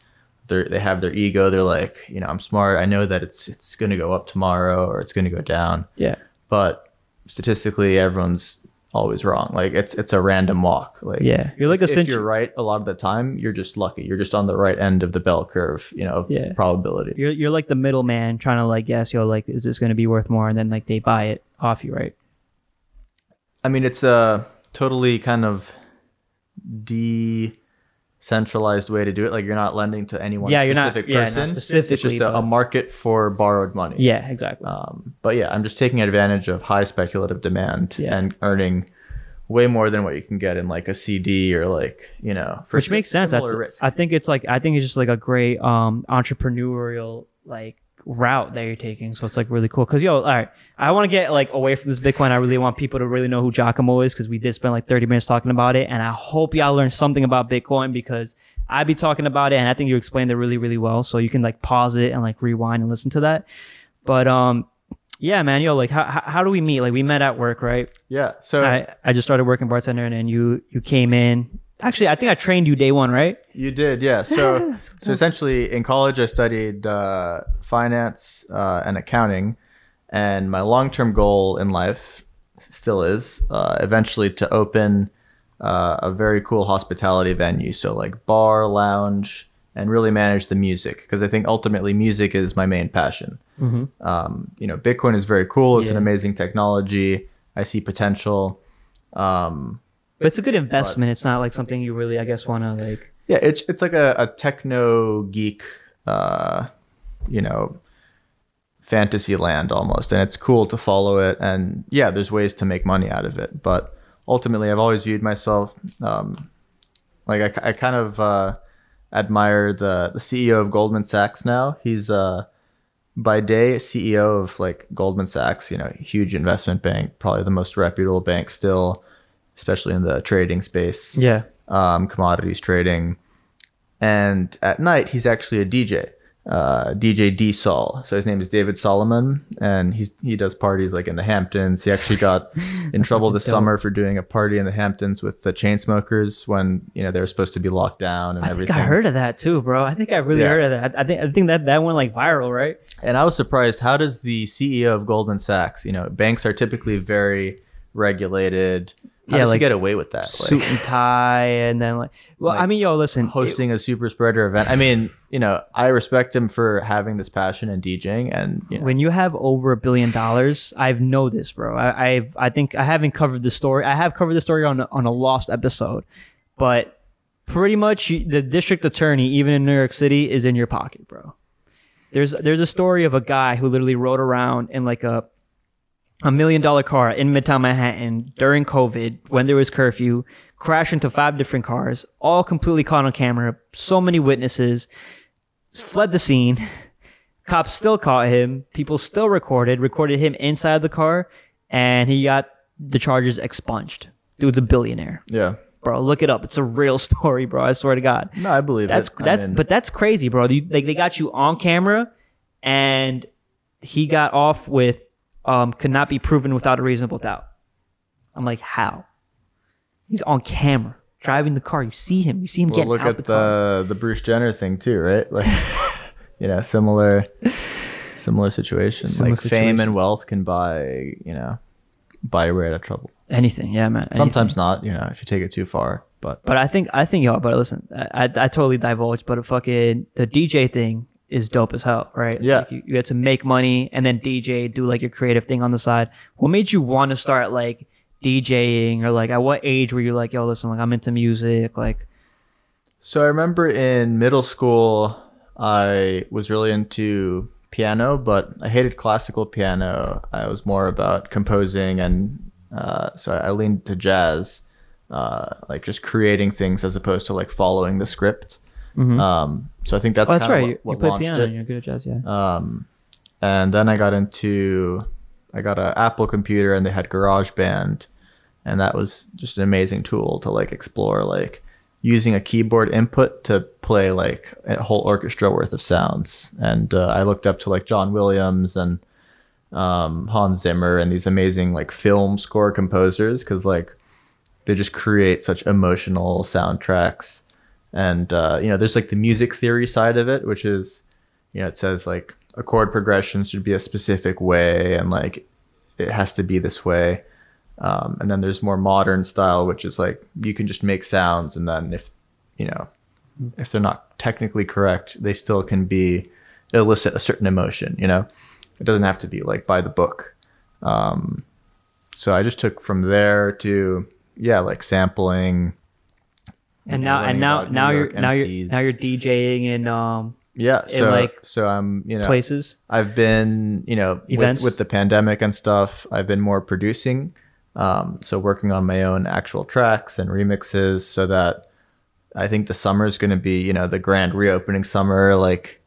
they're they have their ego. They're like, you know, I'm smart. I know that it's it's going to go up tomorrow or it's going to go down. yeah. But statistically everyone's always wrong. Like it's it's a random walk. Like Yeah. You're like if, a if you're right a lot of the time, you're just lucky. You're just on the right end of the bell curve, you know, Yeah. probability. You're you're like the middleman trying to like guess, yo, like, is this going to be worth more? And then like they buy it off you, right? I mean, it's a totally kind of decentralized way to do it. Like you're not lending to any one Yeah, you're not- specific yeah, not person. specifically, it's just a, a market for borrowed money. Yeah, exactly. Um, but yeah, I'm just taking advantage of high speculative demand Yeah. and earning way more than what you can get in like a CD or like you know, for Which makes sense. I, th- risk. I think it's like I think it's just like a great um entrepreneurial like route that you're taking. So it's like really cool. Cause yo, all right, I want to get like away from this Bitcoin. I really want people to really know who Giacomo is because we did spend like 30 minutes talking about it, and I hope y'all learned something about Bitcoin because I'd be talking about it, and I think you explained it really really well. So you can like pause it and like rewind and listen to that. But um. Yeah, man, yo, like, how, how, how do we meet? Like, we met at work, right? yeah. So I, I just started working bartender, and then you you came in. Actually, I think I trained you day one, right? You did, yeah. So, so essentially, in college, I studied uh, finance uh, and accounting, and my long-term goal in life still is uh, eventually to open uh, a very cool hospitality venue. So, like bar, lounge, and really manage the music because I think ultimately music is my main passion. Um, you know, Bitcoin is very cool. It's an amazing technology. I see potential. Um, But it's a good investment. it's not like something you really, I guess, want to like. yeah, it's it's like a, a techno geek, uh, you know, fantasy land almost, and it's cool to follow it. And yeah, there's ways to make money out of it, but ultimately, I've always viewed myself um, like I, I kind of uh, admire the the CEO of Goldman Sachs now. He's uh, by day CEO of like Goldman Sachs, you know, huge investment bank, probably the most reputable bank still, especially in the trading space Yeah. um, commodities trading. And at night, he's actually a DJ, uh, DJ D Sol. So his name is David Solomon, and he's he does parties like in the Hamptons. He actually got in trouble this summer for doing a party in the Hamptons with the Chainsmokers when you know they were supposed to be locked down and I think everything. I heard of that too, bro. I think I really Yeah. heard of that. I think I think that that went like viral, right? And I was surprised. How does the CEO of Goldman Sachs, you know, banks are typically very regulated. How Yeah, does like he get away with that? Suit and tie, and then like, well, I mean, yo, listen, hosting a super spreader event. I mean, you know, I respect him for having this passion and DJing, and you know, when you have over a billion dollars, I've know this, bro. I, I've I think I haven't covered the story. I have covered the story on on a lost episode, but pretty much the district attorney, even in New York City, is in your pocket, bro. There's there's a story of a guy who literally rode around in like a a million dollar car in Midtown Manhattan during COVID when there was curfew, crashed into five different cars, all completely caught on camera. So many witnesses fled the scene. Cops still caught him. People still recorded, recorded him inside the car, and he got the charges expunged. Dude's a billionaire, yeah, bro. Look it up. It's a real story, bro. I swear to God. no, I believe That's it. That's mean, but that's crazy, bro. You, like they got you on camera, and he got off with um could not be proven without a reasonable doubt. I'm like, how? He's on camera driving the car. You see him. You see him well, getting look out at the, the the Bruce Jenner thing too, right? Like, you know, similar similar situation. Similar like fame and wealth can buy, you know, buy way out of trouble. Anything, yeah, man. anything. Sometimes not, you know, if you take it too far. But But I think I think y'all. but listen, I I, I totally divulged, but a fucking the DJ thing is dope as hell, right? Yeah. Like you, you get to make money and then DJ, do like your creative thing on the side. What made you want to start like DJing or like at what age were you like, yo, listen, like I'm into music, like So I remember in middle school, I was really into piano, but I hated classical piano. I was more about composing, and uh, so I leaned to jazz, uh, like just creating things as opposed to like following the script. Um, so I think that's, oh, that's right. what, you, what you play launched piano it. you're good at jazz, yeah. Um, and then I got into, I got an Apple computer and they had GarageBand, and that was just an amazing tool to like explore like using a keyboard input to play like a whole orchestra worth of sounds. And uh, I looked up to like John Williams and um, Hans Zimmer and these amazing like film score composers because like they just create such emotional soundtracks. And uh, you know, there's like the music theory side of it, which is you know, it says like a chord progression should be a specific way and like it has to be this way. Um, and then there's more modern style, which is like you can just make sounds and then if you know if they're not technically correct, they still can be elicit a certain emotion, you know? It doesn't have to be like by the book. Um, so I just took from there to yeah, like sampling. And now and now now you're now you're now you're DJing in um Yeah, in, so like, so I'm you know places. I've been, you know, Events? with, with the pandemic and stuff, I've been more producing. Um, so working on my own actual tracks and remixes so that I think the summer is going to be, you know, the grand reopening summer, like,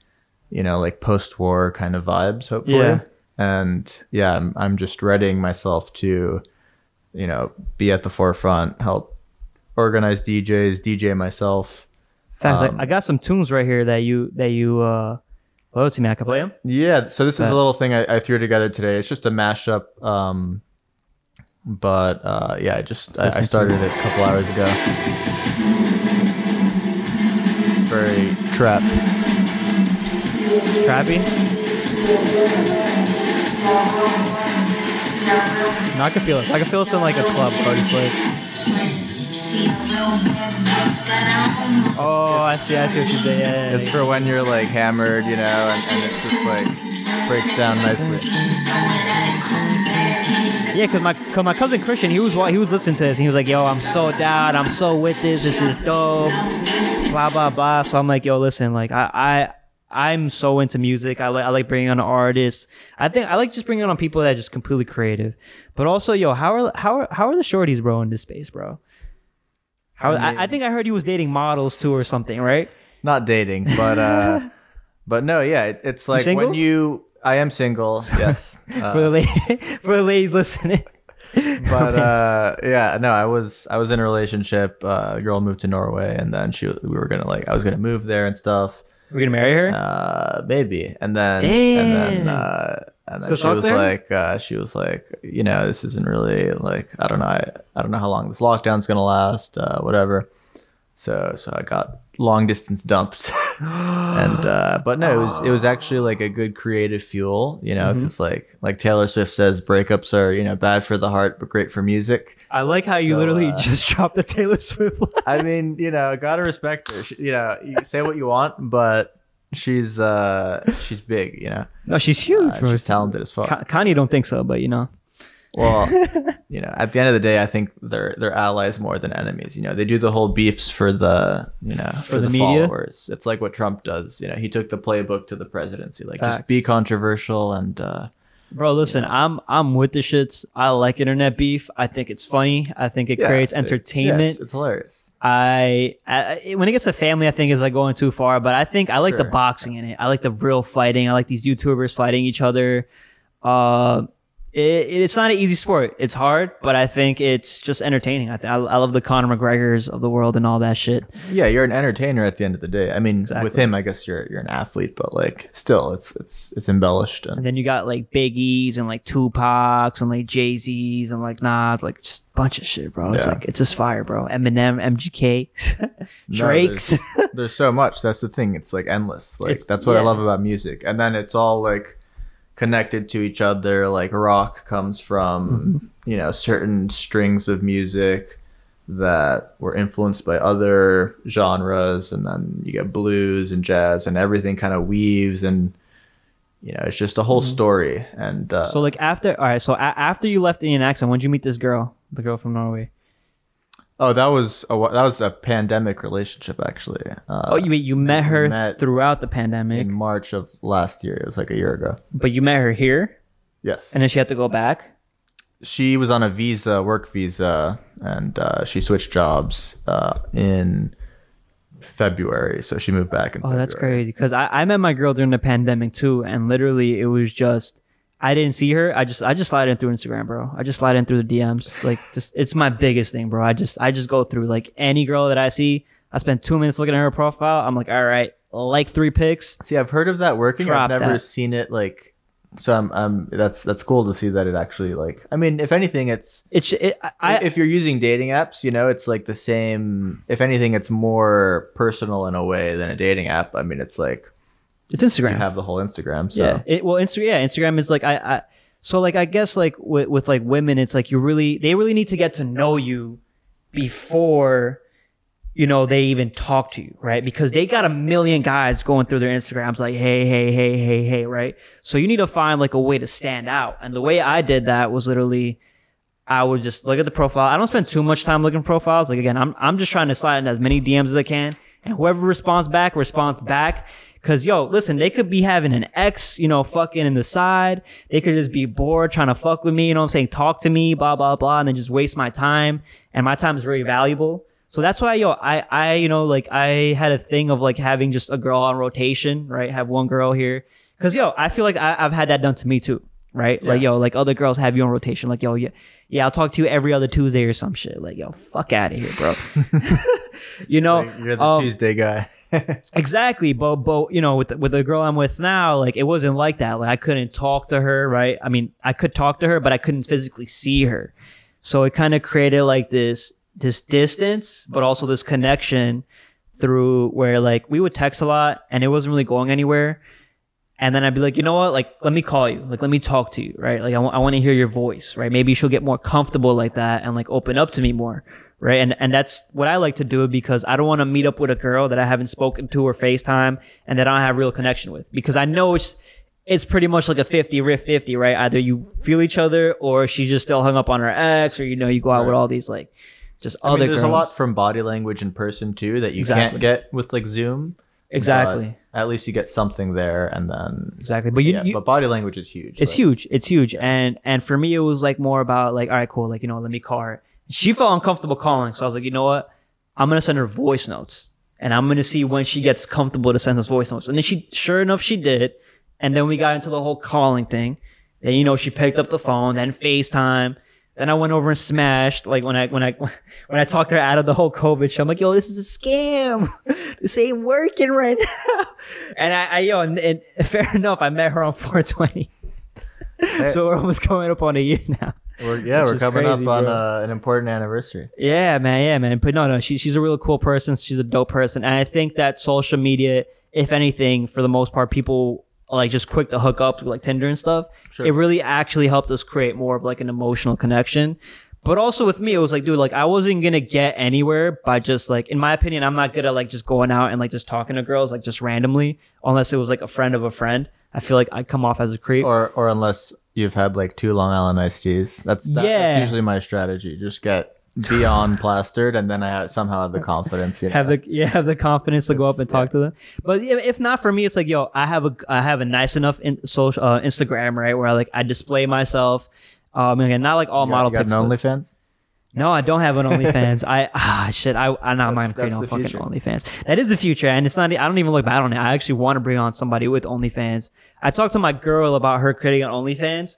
you know, like post war kind of vibes, hopefully. Yeah. And yeah, I'm, I'm just readying myself to, you know, be at the forefront, help organize DJs, DJ myself. Um, I, I got some tunes right here that you that you uh load to me. I can play them. Yeah, so this is a little thing I, I threw together today. It's just a mashup, um, but uh, yeah, I just I, I started it a couple hours ago. It's very trap. Trappy. No, I can feel it. I can feel it in like a club. Just like Oh, I see. I see what you did. Yeah, yeah, yeah. It's for when you're like hammered, you know, and, and it's just like breaks down nicely. Yeah, cause my cause my cousin Christian, he was he was listening to this, and he was like, "Yo, I'm so down. I'm so with this. This is dope." Blah blah blah. So I'm like, "Yo, listen, like I I I'm so into music. I like I like bringing on artists. I think I like just bringing on people that are just completely creative. But also, yo, how are how are how are the shorties, bro, in this space, bro? How I, I think I heard he was dating models too or something, right? Not dating, but uh, but no, yeah, it, it's like single? when you. I am single, yes. Uh, For the la- for the ladies listening. but uh yeah no i was i was in a relationship uh, a girl moved to norway and then she we were gonna like i was gonna move there and stuff We're gonna marry her. uh maybe and then and then uh and then Still she was to her? like uh she was like you know this isn't really like i don't know i, I don't know how long this lockdown's gonna last uh whatever so so i got long distance dumped and uh but no it was it was actually like a good creative fuel you Mm-hmm. know because like like taylor swift says breakups are you know bad for the heart but great for music I like how you So, literally uh, just dropped the Taylor Swift. line. i mean you know gotta respect her She- you know you say what you want but she's uh she's big you know No, she's huge, Uh, she's talented as fuck Ka- Kanye don't think so, but you know. well you know at the end of the day i think they're they're allies more than enemies you know they do the whole beefs for the you know for, the the, media? followers it's like what trump does you know he took the playbook to the presidency like Facts. just be controversial and uh Bro, listen, I'm I'm with the shits. I like internet beef. I think it's funny. I think it yeah, creates entertainment. yeah, it's, it's hilarious I, I when it gets to family, I think is like going too far. But I think I like the boxing in it. I like the real fighting. I like these YouTubers fighting each other. Uh, it, it's not an easy sport. It's hard, but I think it's just entertaining. I, th- I I love the Conor McGregor's of the world and all that shit. yeah you're an entertainer at the end of the day i mean with him i guess you're you're an athlete but like still it's it's it's embellished and And then you got like Biggies and like Tupacs and like Jay Z's and like Nas, like just a bunch of shit, bro. It's Yeah. like it's just fire, bro. Eminem, MGK, No, Drake's. there's, there's so much. That's the thing. It's like endless. Like It's- that's what I love about music. And then it's all like connected to each other. Like rock comes from Mm-hmm. you know certain strings of music that were influenced by other genres, and then you get blues and jazz, and everything kind of weaves and. You know, it's just a whole story, and uh, Mm-hmm. so like after, all right. So a- after you left Indian accent, when did you meet this girl, the girl from Norway? Oh, that was a, that was a pandemic relationship actually. Uh, oh, you mean you met her met throughout the pandemic, in March of last year. It was like a year ago. but you met her here, Yes, and then she had to go back. she was on a visa, work visa, and uh, she switched jobs uh, in February. So she moved back in. Oh, that's crazy. Because I, I met my girl during the pandemic too, and literally it was just I didn't see her. I just I just slide in through Instagram, bro. I just slide in through the DMs. Like just it's my biggest thing, bro. I just I just go through like any girl that I see. I spend two minutes looking at her profile. I'm like, all right, like three pics. See, I've heard of that working. Drop I've never that. seen it like. So I'm, I'm. That's that's cool to see that it actually like. I mean, if anything, it's It's it, I, I if you're using dating apps, you know, it's like the same. If anything, it's more personal in a way than a dating app. I mean, it's like it's you Instagram. have the whole Instagram. So Yeah. It, well, Instagram. Yeah, Instagram is like I. I so like I guess like with with like women, it's like you really they really need to get to know you before you know they even talk to you, right? Because they got a million guys going through their Instagrams like hey hey hey hey hey, right? So you need to find like a way to stand out. And the way I did that was literally. I would just look at the profile. I don't spend too much time looking at profiles. Like again, I'm I'm just trying to slide in as many DMs as I can, and whoever responds back responds back. Cause yo, listen, they could be having an ex, you know, fucking in the side. They could just be bored trying to fuck with me. You know what I'm saying? Talk to me, blah blah blah, and then just waste my time. And my time is very valuable. So that's why yo, I I you know like I had a thing of like having just a girl on rotation, right? Have one girl here. Cause yo, I feel like I, I've had that done to me too right? Like, yo, like other girls have you on rotation. Like, yo, yeah, yeah, I'll talk to you every other Tuesday or some shit. Like, yo, fuck out of here, bro. you know, Like, you're the um, Tuesday guy. exactly. But, but you know, with the, with the girl I'm with now, like, it wasn't like that. Like, I couldn't talk to her, right? I mean, I could talk to her, but I couldn't physically see her. So it kind of created like this this distance, but also this connection through where like we would text a lot and it wasn't really going anywhere. And then I'd be like, you know what? Like, let me call you. Like, let me talk to you, right? Like, I want to hear your voice, right? Maybe she'll get more comfortable like that and like open up to me more, right? And and that's what I like to do because I don't want to meet up with a girl that I haven't spoken to or FaceTime and that I don't have real connection with because I know it's it's pretty much like a 50 riff 50 right either you feel each other or she's just still hung up on her ex or you know you go out with all these like just I other mean, there's girls. a lot from body language in person too that you Exactly. can't get with like Zoom. Uh, exactly but at least you get something there, and then exactly but you, yeah. you but body language is huge. It's like- huge. It's huge. And and for me, it was like more about like, all right, cool. Like you know, let me call her. She felt uncomfortable calling, so I was like, you know what? I'm gonna send her voice notes, and I'm gonna see when she gets comfortable to send us voice notes. And then she, sure enough, she did. And then we got into the whole calling thing. Then you know, she picked up the phone, then FaceTime. Then I went over and smashed. Like when I when I when I talked her out of the whole COVID show, I'm like, yo, this is a scam. This ain't working right now. And I, I yo, and, and fair enough, I met her on 420 so we're almost coming up on a year now. We're, yeah, we're coming crazy, up on uh, an important anniversary. Yeah, man, yeah, man. But no, no, she, she's a really cool person. She's a dope person, and I think that social media, if anything, for the most part, people like just quick to hook up like Tinder and stuff. Sure. It really actually helped us create more of like an emotional connection. But also with me, it was like, dude, like I wasn't gonna get anywhere by just like, in my opinion, I'm not good at like just going out and like just talking to girls like just randomly, unless it was like a friend of a friend. I feel like I come off as a creep. Or or unless you've had like two Long Island iced teas. That's that, Yeah. That's usually my strategy. Just get beyond plastered, and then I have, somehow have the confidence. You know? have the yeah have the confidence to go up and talk to them. But if not for me, it's like yo, I have a I have a nice enough in, social uh, Instagram right where I like I display myself. Um, again, not like all You got- model you got an OnlyFans. no, I don't have an OnlyFans. I ah shit. I I'm not create that's no fucking future. OnlyFans. That is the future, and it's not. I don't even look bad on it. I actually want to bring on somebody with OnlyFans. I talked to my girl about her creating an OnlyFans,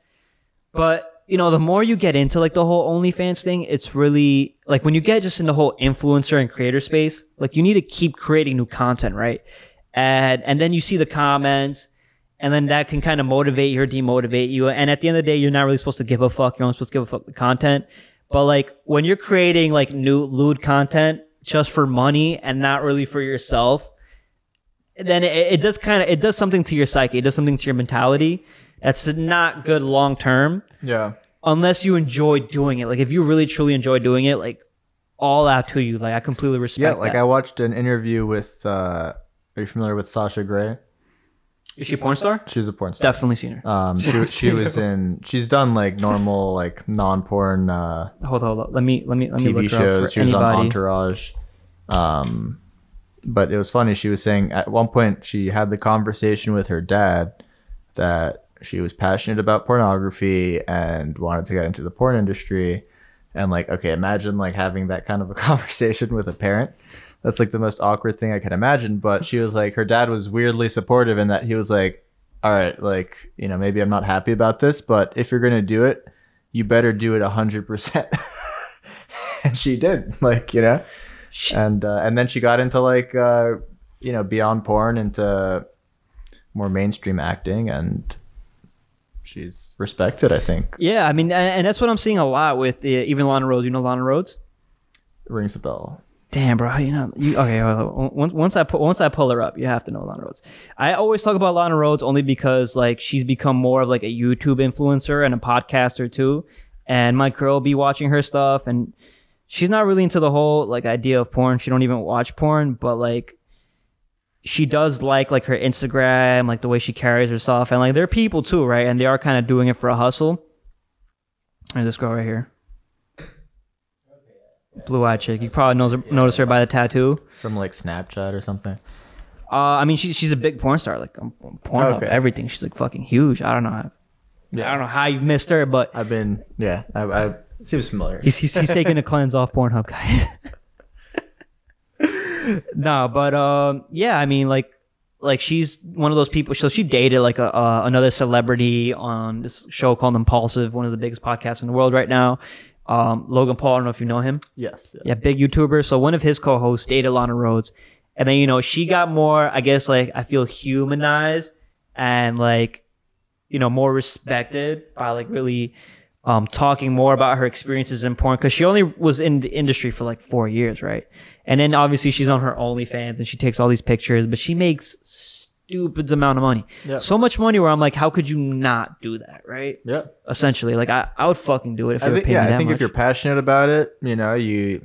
but you know, the more you get into like the whole OnlyFans thing, it's really like when you get just in the whole influencer and creator space, like you need to keep creating new content, right? And and then you see the comments, and then that can kind of motivate you or demotivate you. And at the end of the day, you're not really supposed to give a fuck. You're only supposed to give a fuck the content. But like when you're creating like new lewd content just for money and not really for yourself, then it, it does kind of it does something to your psyche. It does something to your mentality. That's not good long term Yeah. unless you enjoy doing it. Like if you really truly enjoy doing it, like all out to you. Like I completely respect. Yeah, like that. I watched an interview with. uh Are you familiar with Sasha Grey? is she a porn star? She's a porn star. Definitely seen her. Um, she, she was in. She's done like normal, like non-porn uh, hold on, hold on. Let me let me let me TV look her up shows. for She was on anybody. Entourage. Um, but it was funny. She was saying at one point she had the conversation with her dad that she was passionate about pornography and wanted to get into the porn industry. And like, okay, imagine like having that kind of a conversation with a parent. That's like the most awkward thing I can imagine. But she was like, her dad was weirdly supportive in that he was like, all right, like, you know, maybe I'm not happy about this, but if you're going to do it, you better do it 100%. and she did, like, you know? And, uh, and then she got into like, uh, you know, beyond porn into more mainstream acting and she's respected, I think. Yeah, I mean, and, that's what I'm seeing a lot with uh, even Lana Rhodes. You know Lana Rhodes? Rings a bell. Damn, bro. You know, you okay? well, Once once I pu- once I pull her up, you have to know Lana Rhodes. I always talk about Lana Rhodes only because like she's become more of like a YouTube influencer and a podcaster too. And my girl be watching her stuff, and she's not really into the whole like idea of porn. She don't even watch porn, but like she does like like her Instagram, like the way she carries herself, and like they're people too, right? And they are kind of doing it for a hustle. And this girl right here. Blue eyed chick. You probably knows her, notice her by the tattoo. From like Snapchat or something. Uh, I mean, she's she's a big porn star, like um, Pornhub, Okay. everything. She's like fucking huge. I don't know. How, I don't know how you missed her, but I've been, yeah, I, I seems familiar. he's he's, he's taking a cleanse off Pornhub, guys. no, but um, yeah, I mean, like like she's one of those people. So she dated like a uh, another celebrity on this show called Impulsive, one of the biggest podcasts in the world right now. Um, Logan Paul. I don't know if you know him. yes. Yeah. yeah, big YouTuber. So one of his co-hosts dated Lana Rhodes, and then you know she got more, I guess, like I feel humanized and like you know more respected by like really um talking more about her experiences in porn because she only was in the industry for like four years, right? And then obviously she's on her OnlyFans and she takes all these pictures, but she makes stupid amount of money, Yeah. so much money where I'm like, how could you not do that, right? Yeah. Essentially, like I, I would fucking do it if they I were think, paying yeah, me that I think much. if you're passionate about it, you know, you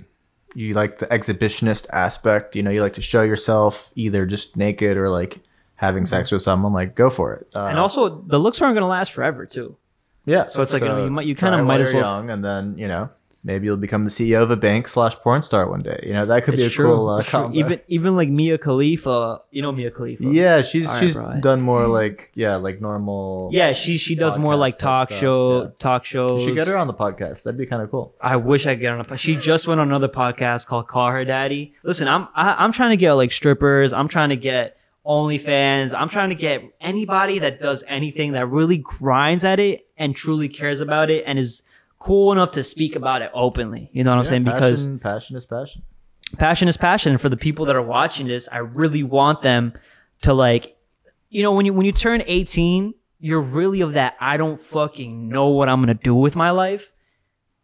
you like the exhibitionist aspect, you know, you like to show yourself either just naked or like having sex with someone, like go for it. Uh, and also the looks aren't gonna last forever too. yeah, so it's like, you know, you might- you kinda might while as you're well- young, and then you know maybe you'll become the CEO of a bank slash porn star one day. You know that could be a true. cool uh, combo. Even even like Mia Khalifa, you know Mia Khalifa. yeah, she's right, she's bro. done more like yeah, like normal. Yeah, she she does more like talk show yeah. talk you shows. should get her on the podcast. That'd be kind of cool. I wish I could get on a. po- She just went on another podcast called Call Her Daddy. Listen, I'm I, I'm trying to get like strippers. I'm trying to get OnlyFans. I'm trying to get anybody that does anything that really grinds at it and truly cares about it and is cool enough to speak about it openly. You know what I'm saying? Because passion, passion is passion. passion is passion. And for the people that are watching this, I really want them to like, you know, when you when you turn 18, you're really of that I don't fucking know what I'm gonna do with my life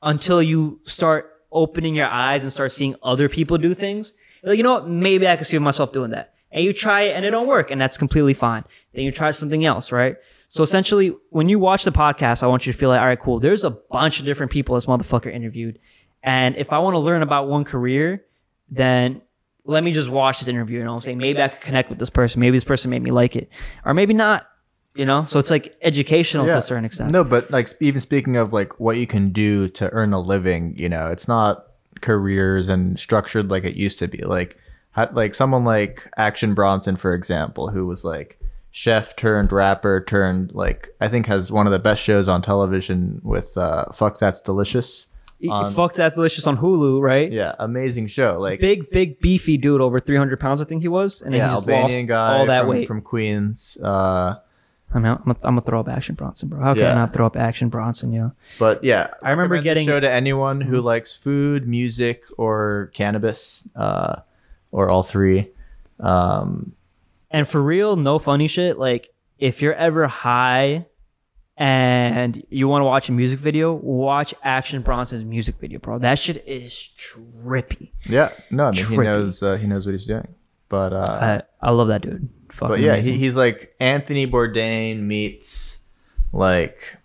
until you start opening your eyes and start seeing other people do things. You're like, you know what? Maybe I can see myself doing that. And you try it and it don't work, and that's completely fine. Then you try something else, right? So essentially, when you watch the podcast, I want you to feel like, all right, cool. There's a bunch of different people this motherfucker interviewed. And if I want to learn about one career, then let me just watch this interview. You know what I'm saying? Maybe I could connect with this person. Maybe this person made me like it. Or maybe not. You know? So it's like educational to a certain extent. No, but like even speaking of like what you can do to earn a living, you know, it's not careers and structured like it used to be. Like, like someone like Action Bronson, for example, who was like chef turned rapper turned like I think has one of the best shows on television with uh, "Fuck That's Delicious." on- Fuck That's Delicious on Hulu, right? Yeah, amazing show. Like Big, big, beefy dude over 300 pounds, I think he was. And yeah, he just Albanian lost guy all that from, weight. from Queens. Uh, I'm gonna, I'm gonna throw up Action Bronson, bro. How can Yeah. I not throw up Action Bronson, yo? But yeah, I remember getting- show to anyone who likes food, music, or cannabis, uh, or all three. Um, And for real, no funny shit. Like, if you're ever high and you want to watch a music video, watch Action Bronson's music video, bro. That shit is trippy. yeah, no, I mean he Trippy. knows uh, he knows what he's doing. But uh, I, I love that dude. Fucking but yeah, amazing. he, he's like Anthony Bourdain meets like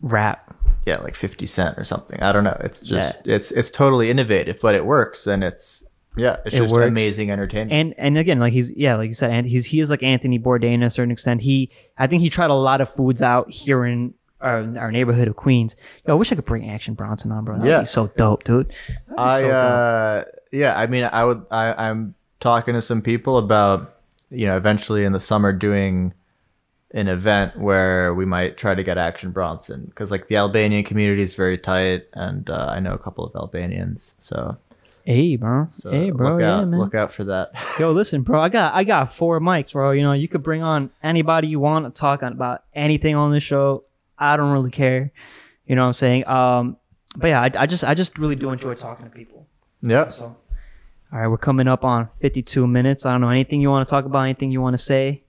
rap. yeah, like Fifty Cent or something. I don't know. It's just it's it's totally innovative, but it works, and it's yeah, it's It just works. amazing entertainment. And and again, like he's yeah, like you said, and he's he is like Anthony Bourdain to a certain extent. He I think he tried a lot of foods out here in our, our neighborhood of Queens. Yo, I wish I could bring Action Bronson on, bro. That'd Yeah. be so dope, dude. I so dope. uh yeah, I mean I would I I'm talking to some people about you know eventually in the summer doing an event where we might try to get Action Bronson because like the Albanian community is very tight and uh, I know a couple of Albanians so Hey, bro. so hey, bro. look yeah, out man. look out for that Yo, listen, bro. I got I got four mics, bro. You know, you could bring on anybody you want to talk on about anything on this show. I don't really care. You know what I'm saying? Um, but yeah, I, I just I just really do enjoy talking to people. yeah So, all right, we're coming up on 52 minutes. I don't know anything you want to talk about. Anything you want to say?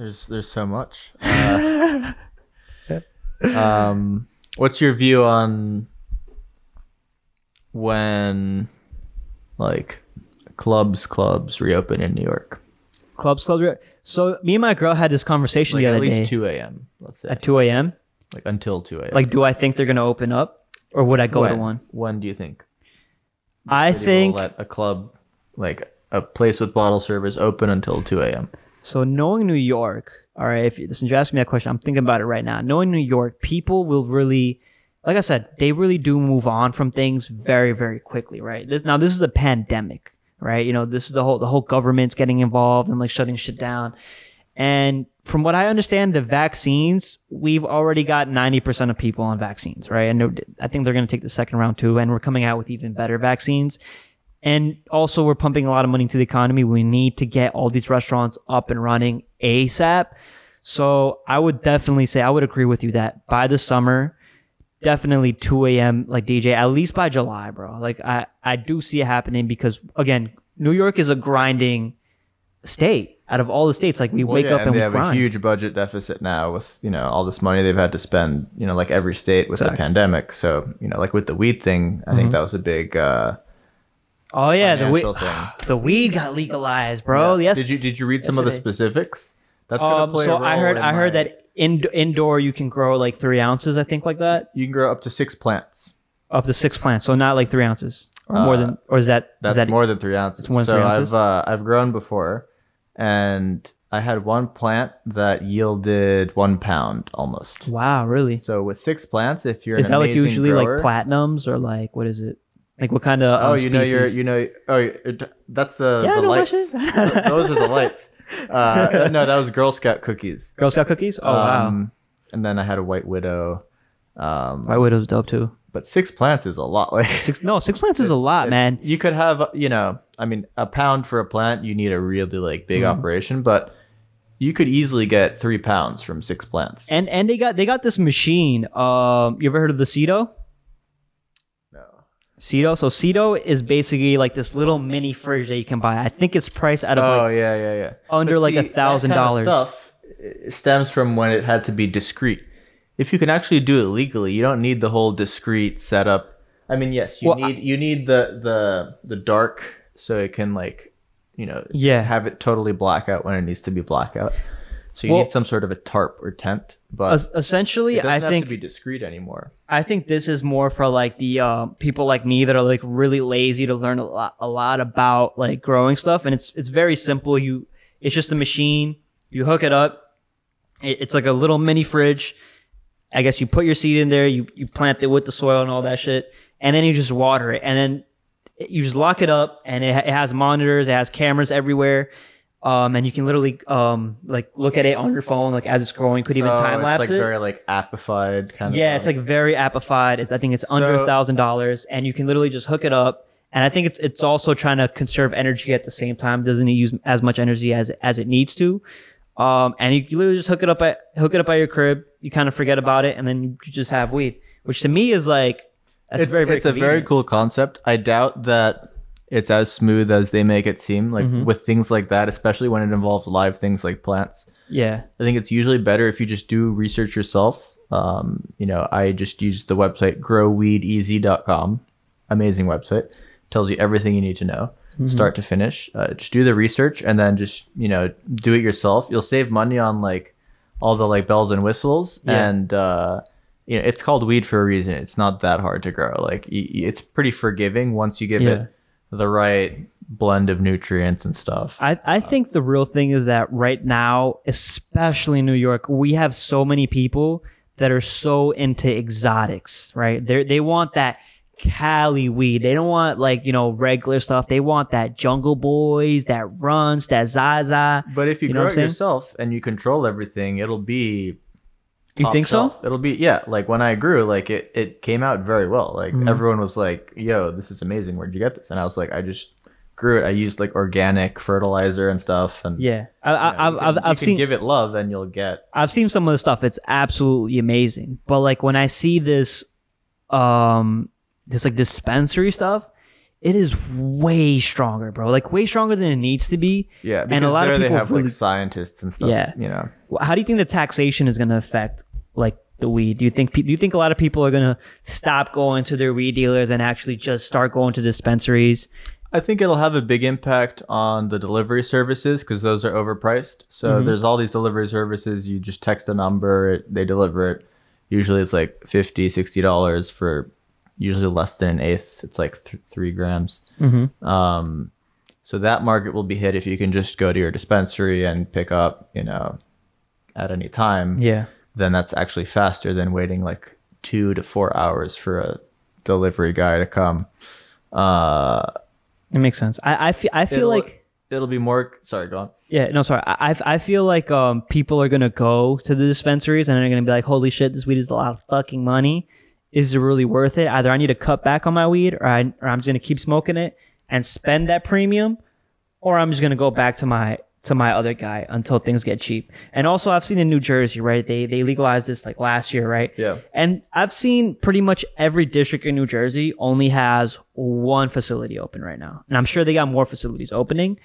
there's there's so much uh, um what's your view on when like clubs clubs reopen in New York Clubs, clubs. So me and my girl had this conversation like the at other least day 2 a.m let's say at 2 a.m. like until 2 a.m Like, do I think they're gonna open up, or would I go when, to one? when do you think I think let a club like a place with bottle service open until 2 a.m So knowing New York, all right, if you since you're asking me that question, I'm thinking about it right now. Knowing New York, people will really like I said, they really do move on from things very, very quickly, right? This now this is a pandemic, right? You know, this is the whole the whole government's getting involved and like shutting shit down. And from what I understand, the vaccines, we've already got 90% of people on vaccines, right? And I think they're going to take the second round too, and we're coming out with even better vaccines. And also, we're pumping a lot of money into the economy. We need to get all these restaurants up and running ASAP. So I would definitely say, I would agree with you that by the summer, definitely 2 a.m. like DJ, at least by July, bro. Like I, I do see it happening because again, New York is a grinding state. Out of all the states, like we Well, wake yeah, up and, and they we have grind. a huge budget deficit now with you know all this money they've had to spend you know like every state with the pandemic so you know like with the weed thing i think that was a big uh oh yeah, the weed, thing the weed got legalized, bro. Yeah. Yes. did you did you read some of the specifics that's gonna Um, play so a I heard I heard my- that in, indoor you can grow like three ounces, I think, like that, you can grow up to six plants up to six plants. So not like three ounces. or more Uh, than, or is that That's is that more than three ounces. It's more than so three ounces? I've uh, I've grown before, and I had one plant that yielded one pound almost. Wow, really? So with six plants, if you're Is that like usually grower, like platinums or like what is it? Like what kind of Oh, um, you know your species? you know oh that's the Yeah, the know my lights. Those are the lights. Uh, no, that was Girl Scout cookies. Girl Scout cookies? Oh wow, Um, And then I had a White Widow. Um, White Widow's dope too. but six plants is a lot. Like Six no, six plants is a lot, man. You could have, you know, I mean, a pound for a plant, you need a really like big Mm-hmm. operation, but you could easily get three pounds from six plants. And and they got they got this machine. Um, you ever heard of the Seedo? No. Seedo. So Seedo is basically like this little mini fridge that you can buy. I think it's priced out of Oh like yeah, yeah, yeah. under, like, a $1,000. Stuff uh, stems from when it had to be discreet. If you can actually do it legally, you don't need the whole discreet setup. I mean, yes, you Well, I- need you need the the the dark so it can like, you know, Yeah. have it totally blackout when it needs to be blackout. So you Well- need some sort of a tarp or tent, but essentially, it doesn't I have think to be discreet anymore. I think this is more for like the uh, people like me that are like really lazy to learn a lot, a lot about like growing stuff, and it's it's very simple. You it's just a machine. You hook it up. It, it's like a little mini fridge. I guess you put your seed in there. You you plant it with the soil and all that shit, and then you just water it, and then you just lock it up, and it, it has monitors. It has cameras everywhere. Um, and you can literally um like look at it on your phone like as it's growing. You could even Oh, time lapse it's like it. very like appified kind of. Yeah, it's like very appified. I think it's under So- a thousand dollars, and you can literally just hook it up. And I think it's it's also trying to conserve energy at the same time. Doesn't use as much energy as as it needs to. Um, and you literally just hook it up at hook it up at your crib. You kind of forget about it, and then you just have weed, which to me is like that's it's, very very it's a very convenient. cool concept. I doubt that it's as smooth as they make it seem. Like Mm-hmm. with things like that, especially when it involves live things like plants. Yeah, I think it's usually better if you just do research yourself. Um, you know, I just use the website growweedeasy.com. Amazing website. Tells you everything you need to know, Mm-hmm. start to finish. Uh, just do the research and then just, you know, do it yourself. You'll save money on like all the like bells and whistles Yeah. and uh you know, it's called weed for a reason. It's not that hard to grow. Like y- it's pretty forgiving once you give Yeah. it the right blend of nutrients and stuff. I, I think the real thing is that right now, especially in New York, we have so many people that are so into exotics, right? They they want that Cali weed. They don't want like, you know, regular stuff. They want that Jungle Boys, that Runtz, that Zaza. But if you, You grow it yourself and you control everything, it'll be. You think so? It'll be yeah. Like when I grew, like it, it came out very well. Like Mm-hmm. everyone was like, "Yo, this is amazing. Where'd you get this?" And I was like, "I just grew it. I used like organic fertilizer and stuff." And Yeah. I, you know, I, you I've, can- I've, seen give it love, and you'll get. I've seen some of the stuff. It's absolutely amazing. But like when I see this, um, this like dispensary stuff, it is way stronger, bro. Like way stronger than it needs to be. Yeah, and a lot there of they people have really. like scientists and stuff. Yeah. you know. How do you think the taxation is going to affect like the weed? Do you think do you think a lot of people are going to stop going to their weed dealers and actually just start going to dispensaries? I think it'll have a big impact on the delivery services because those are overpriced. So Mm-hmm. there's all these delivery services. You just text a number, it, they deliver it. Usually it's like 50 $60 for usually less than an eighth. It's like th- three grams. Mm-hmm. Um, so that market will be hit if you can just go to your dispensary and pick up, you know, at any time. Yeah. Then that's actually faster than waiting like two to four hours for a delivery guy to come. Uh, It makes sense. I I feel I feel it'll- like it'll be more. Sorry, go on. Yeah, no, sorry. I, I feel like um people are gonna go to the dispensaries and they're gonna be like, "Holy shit, this weed is a lot of fucking money. Is it really worth it? Either I need to cut back on my weed, or I or I'm just gonna keep smoking it and spend that premium, or I'm just gonna go back to my to my other guy until things get cheap." And also, I've seen in New Jersey, right? They they legalized this like last year, right? Yeah. And I've seen pretty much every district in New Jersey only has one facility open right now. And I'm sure they got more facilities opening.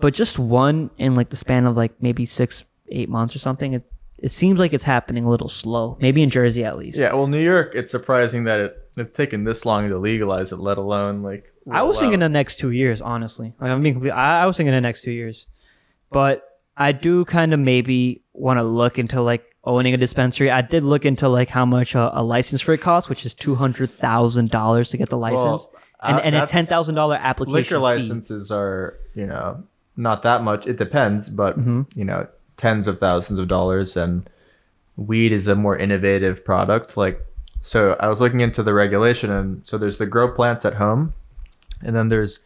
But just one in like the span of like maybe six, eight months or something. It, it seems like it's happening a little slow. Maybe in Jersey at least. Yeah, well, New York, it's surprising that it, it's taken this long to legalize it, let alone like. I was thinking the next two years, honestly. Like I'm being complete, I, I was thinking the next two years. But I do kind of maybe want to look into like owning a dispensary. I did look into like how much a, a license for it costs, which is two hundred thousand dollars to get the license. Well, and, Uh, and a that's- ten thousand dollar application liquor fee. licenses are you know not that much it depends but Mm-hmm. you know tens of thousands of dollars and weed is a more innovative product like so i was looking into the regulation and so there's the grow plants at home and then there's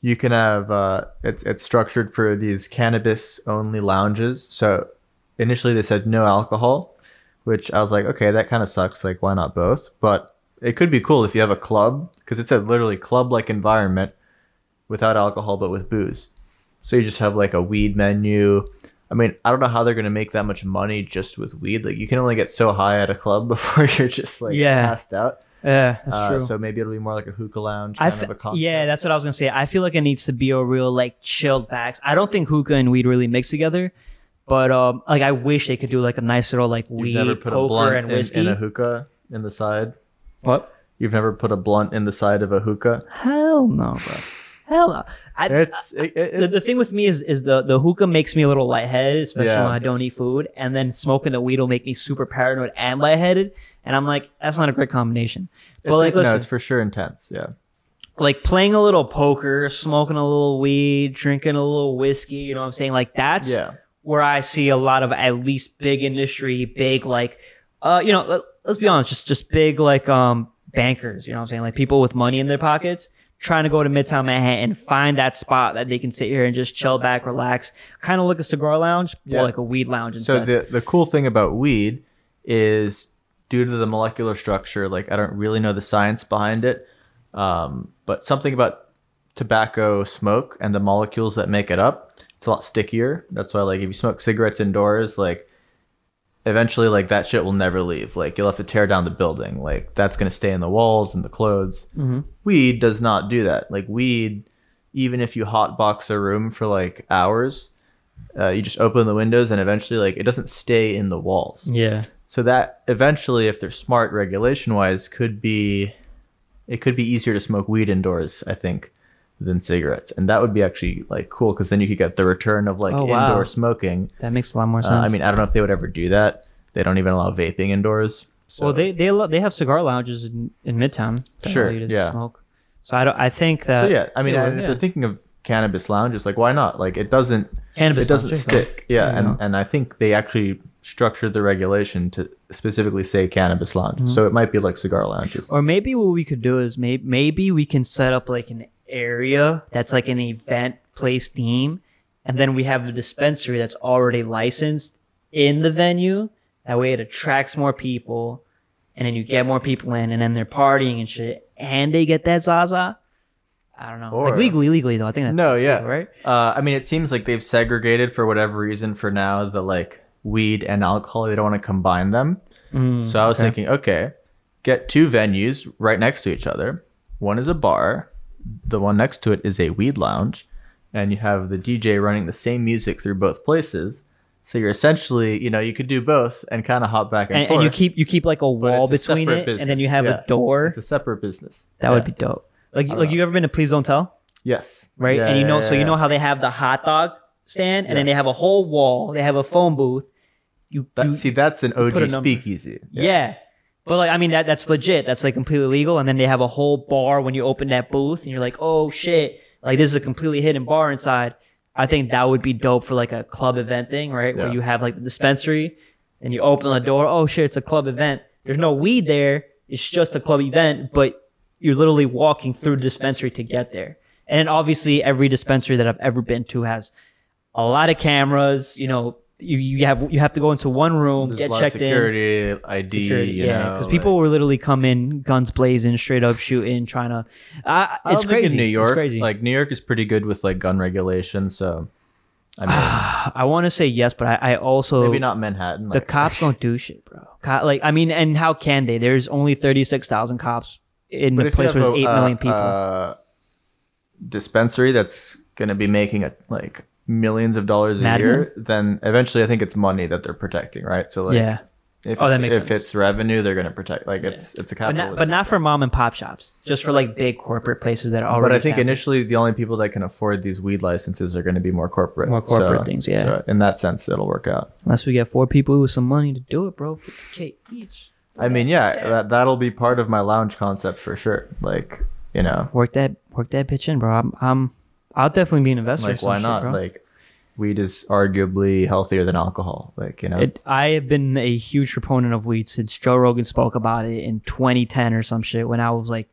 you can have uh it's it's structured for these cannabis only lounges so initially they said no alcohol which i was like okay that kind of sucks like why not both but it could be cool if you have a club because it's a literally club like environment without alcohol but with booze. So you just have like a weed menu. I mean, I don't know how they're gonna make that much money just with weed. Like you can only get so high at a club before you're just like Yeah. passed out. Yeah, that's Uh, true. so maybe it'll be more like a hookah lounge kind of a concept. yeah, that's what I was gonna say. I feel like it needs to be a real like chilled back. I don't think hookah and weed really mix together, but um, like I wish they could do like a nice little like You've weed, never put a poker, blunt and in, whiskey. in a hookah in the side. what? You've never put a blunt in the side of a hookah. Hell no, bro. Hell no. I, It's, it, it- the, the thing with me is is the the hookah makes me a little lightheaded, especially Yeah. when I don't eat food, and then smoking the weed will make me super paranoid and lightheaded, and I'm like, that's not a great combination. But it's- like, no, it's for sure intense. Yeah. like playing a little poker, smoking a little weed, drinking a little whiskey, you know what I'm saying? Like that's Yeah. where I see a lot of at least big industry, big like uh you know, let, let's be honest, just just big like um bankers, you know what I'm saying? Like people with money in their pockets trying to go to Midtown Manhattan, and find that spot that they can sit here and just chill back, relax, kind of like a cigar lounge Yeah. or like a weed lounge So the the cool thing about weed is due to the molecular structure. Like I don't really know the science behind it, um, but something about tobacco smoke and the molecules that make it up. It's a lot stickier. That's why like if you smoke cigarettes indoors, like eventually like that shit will never leave. Like you'll have to tear down the building. Like that's gonna stay in the walls and the clothes. Weed does not do that. Like weed, even if you hotbox a room for like hours, uh, you just open the windows and eventually like it doesn't stay in the walls. yeah. So that eventually, if they're smart regulation wise, could be it could be easier to smoke weed indoors. I think than cigarettes, and that would be actually like cool because then you could get the return of like Oh, wow. indoor smoking. That makes a lot more Uh, sense. I mean, I don't know if they would ever do that. They don't even allow vaping indoors. So well, they they lo- they have cigar lounges in, in Midtown. that Sure, allow you to yeah. Smoke. So I don't. I think that. so yeah. I mean, and if yeah. they're thinking of cannabis lounges, like why not? Like it doesn't Cannabis it doesn't lounges, stick. Yeah, you and and I think they actually structured the regulation to specifically say cannabis lounge. Mm-hmm. So it might be like cigar lounges. Or maybe what we could do is maybe maybe we can set up like an area that's like an event place theme, and then we have a dispensary that's already licensed in the venue. That way, it attracts more people, and then you get more people in, and then they're partying and shit, and they get that Zaza. I don't know, like legally, legally though. I think that No, yeah. legal, right. Uh, I mean, it seems like they've segregated for whatever reason for now the like weed and alcohol. They don't want to combine them. Mm, So I was okay. thinking, okay, get two venues right next to each other. One is a bar, the one next to it is a weed lounge, and you have the DJ running the same music through both places. So you're essentially, you know, you could do both and kind of hop back and, and, forth. and you keep you keep like a wall a between separate it, and then you have Yeah. a door. It's a separate business. that would be dope. Like like know. you ever been to Please Don't Tell? yes, right? Yeah, and you know, yeah, so you know how they have the hot dog stand, and then they have a whole wall. They have a phone booth. You, That, you- see, that's an a OG speakeasy. yeah. But like, I mean, that that's legit. That's like completely legal. And then they have a whole bar when you open that booth, and you're like, oh shit, like this is a completely hidden bar inside. I think that would be dope for like a club event thing, right? Where you have like the dispensary, and you open the door. Oh shit, it's a club event. There's no weed there. It's just a club event, but you're literally walking through the dispensary to get there. And obviously, every dispensary that I've ever been to has a lot of cameras. You know, you, you have you have to go into one room, There's get a lot of checked in. security, ID, Security, yeah, because people like- will literally come in guns blazing, straight up shooting, trying to. Uh, it's think crazy. in New York. It's crazy. Like New York is pretty good with like gun regulation, so I mean, I want to say yes, but I, I also maybe not Manhattan. the cops don't do shit, bro. Co- like I mean, and how can they? There's only thirty six thousand cops in a place where there's eight uh, million people. uh, dispensary that's gonna be making a like millions of dollars a year, then eventually I think it's money that they're protecting, right? So like, yeah, if Oh, that it's, makes if sense. it's revenue, they're gonna protect. Like it's it's a but capitalist. not, but not for mom and pop shops. Just for like big corporate places that are already. But I think initially the only people that can afford these weed licenses are going to be more corporate. More corporate So- things, yeah. So in that sense, it'll work out. unless we get four people with some money to do it, bro, fifty k each. I mean, yeah, that that'll be part of my lounge concept for sure. Like, You know, Work that work that bitch in, bro. I'm, I'm I'll definitely be an investor. like why not? bro. Like, weed is arguably healthier than alcohol. Like you know, It, I have been a huge proponent of weed since Joe Rogan spoke about it in 2010 or some shit when I was like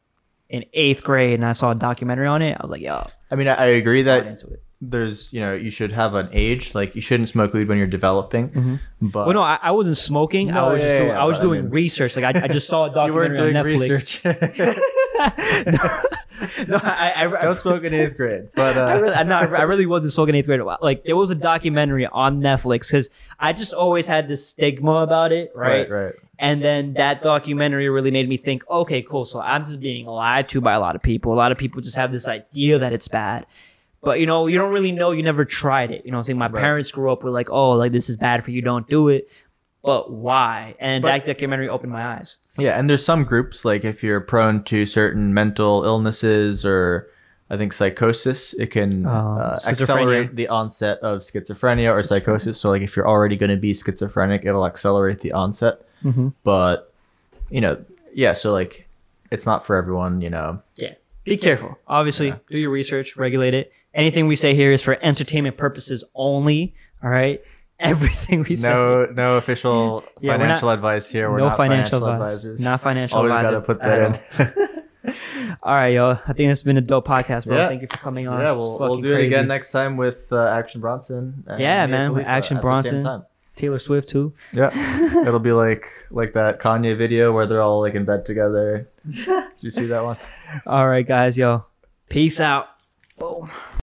in eighth grade and I saw a documentary on it. I was like, yo, I mean, I, I agree that there's you know you should have an age. Like you shouldn't smoke weed when you're developing. Mm-hmm. But Well, no, I, I wasn't smoking. I was yeah, just doing, yeah, I was but I doing mean- research. Like I, I just saw a you documentary doing on Netflix. no, I, I, I, Don't smoke in eighth grade. But uh, I really, no, I really wasn't smoking eighth grade. Like there was a documentary on Netflix because I just always had this stigma about it, right? right, right. And then that documentary really made me think, okay, cool. So I'm just being lied to by a lot of people. A lot of people just have this idea that it's bad. But you know, you don't really know. You never tried it. You know what I'm saying? My Right. parents grew up with like, oh, like this is bad for you, don't do it. But why? And But- that documentary opened my eyes. Yeah, and there's some groups like if you're prone to certain mental illnesses or I think psychosis, it can Oh, uh, accelerate the onset of schizophrenia or psychosis. So like if you're already going to be schizophrenic, it'll accelerate the onset. Mm-hmm. But you know, yeah. So like, it's not for everyone. You know. Yeah. Be careful. Obviously, Yeah. do your research, regulate it. Anything we say here is for entertainment purposes only. All right. Everything we say. No, no official Yeah, we're not- financial advice here. We're no not financial, financial, advice. advisors. Not financial Always advisors. got to put that in. All right, yo. I think it's been a dope podcast, bro. Yeah. Thank you for coming on. yeah, we'll, we'll do it again next time with uh, Action Bronson. and Yeah, man, with Khalifa Action at the same Bronson. Taylor Swift too. Yeah, it'll be like like that Kanye video where they're all like in bed together. Did you see that one? All right, guys, yo. Peace out. Boom.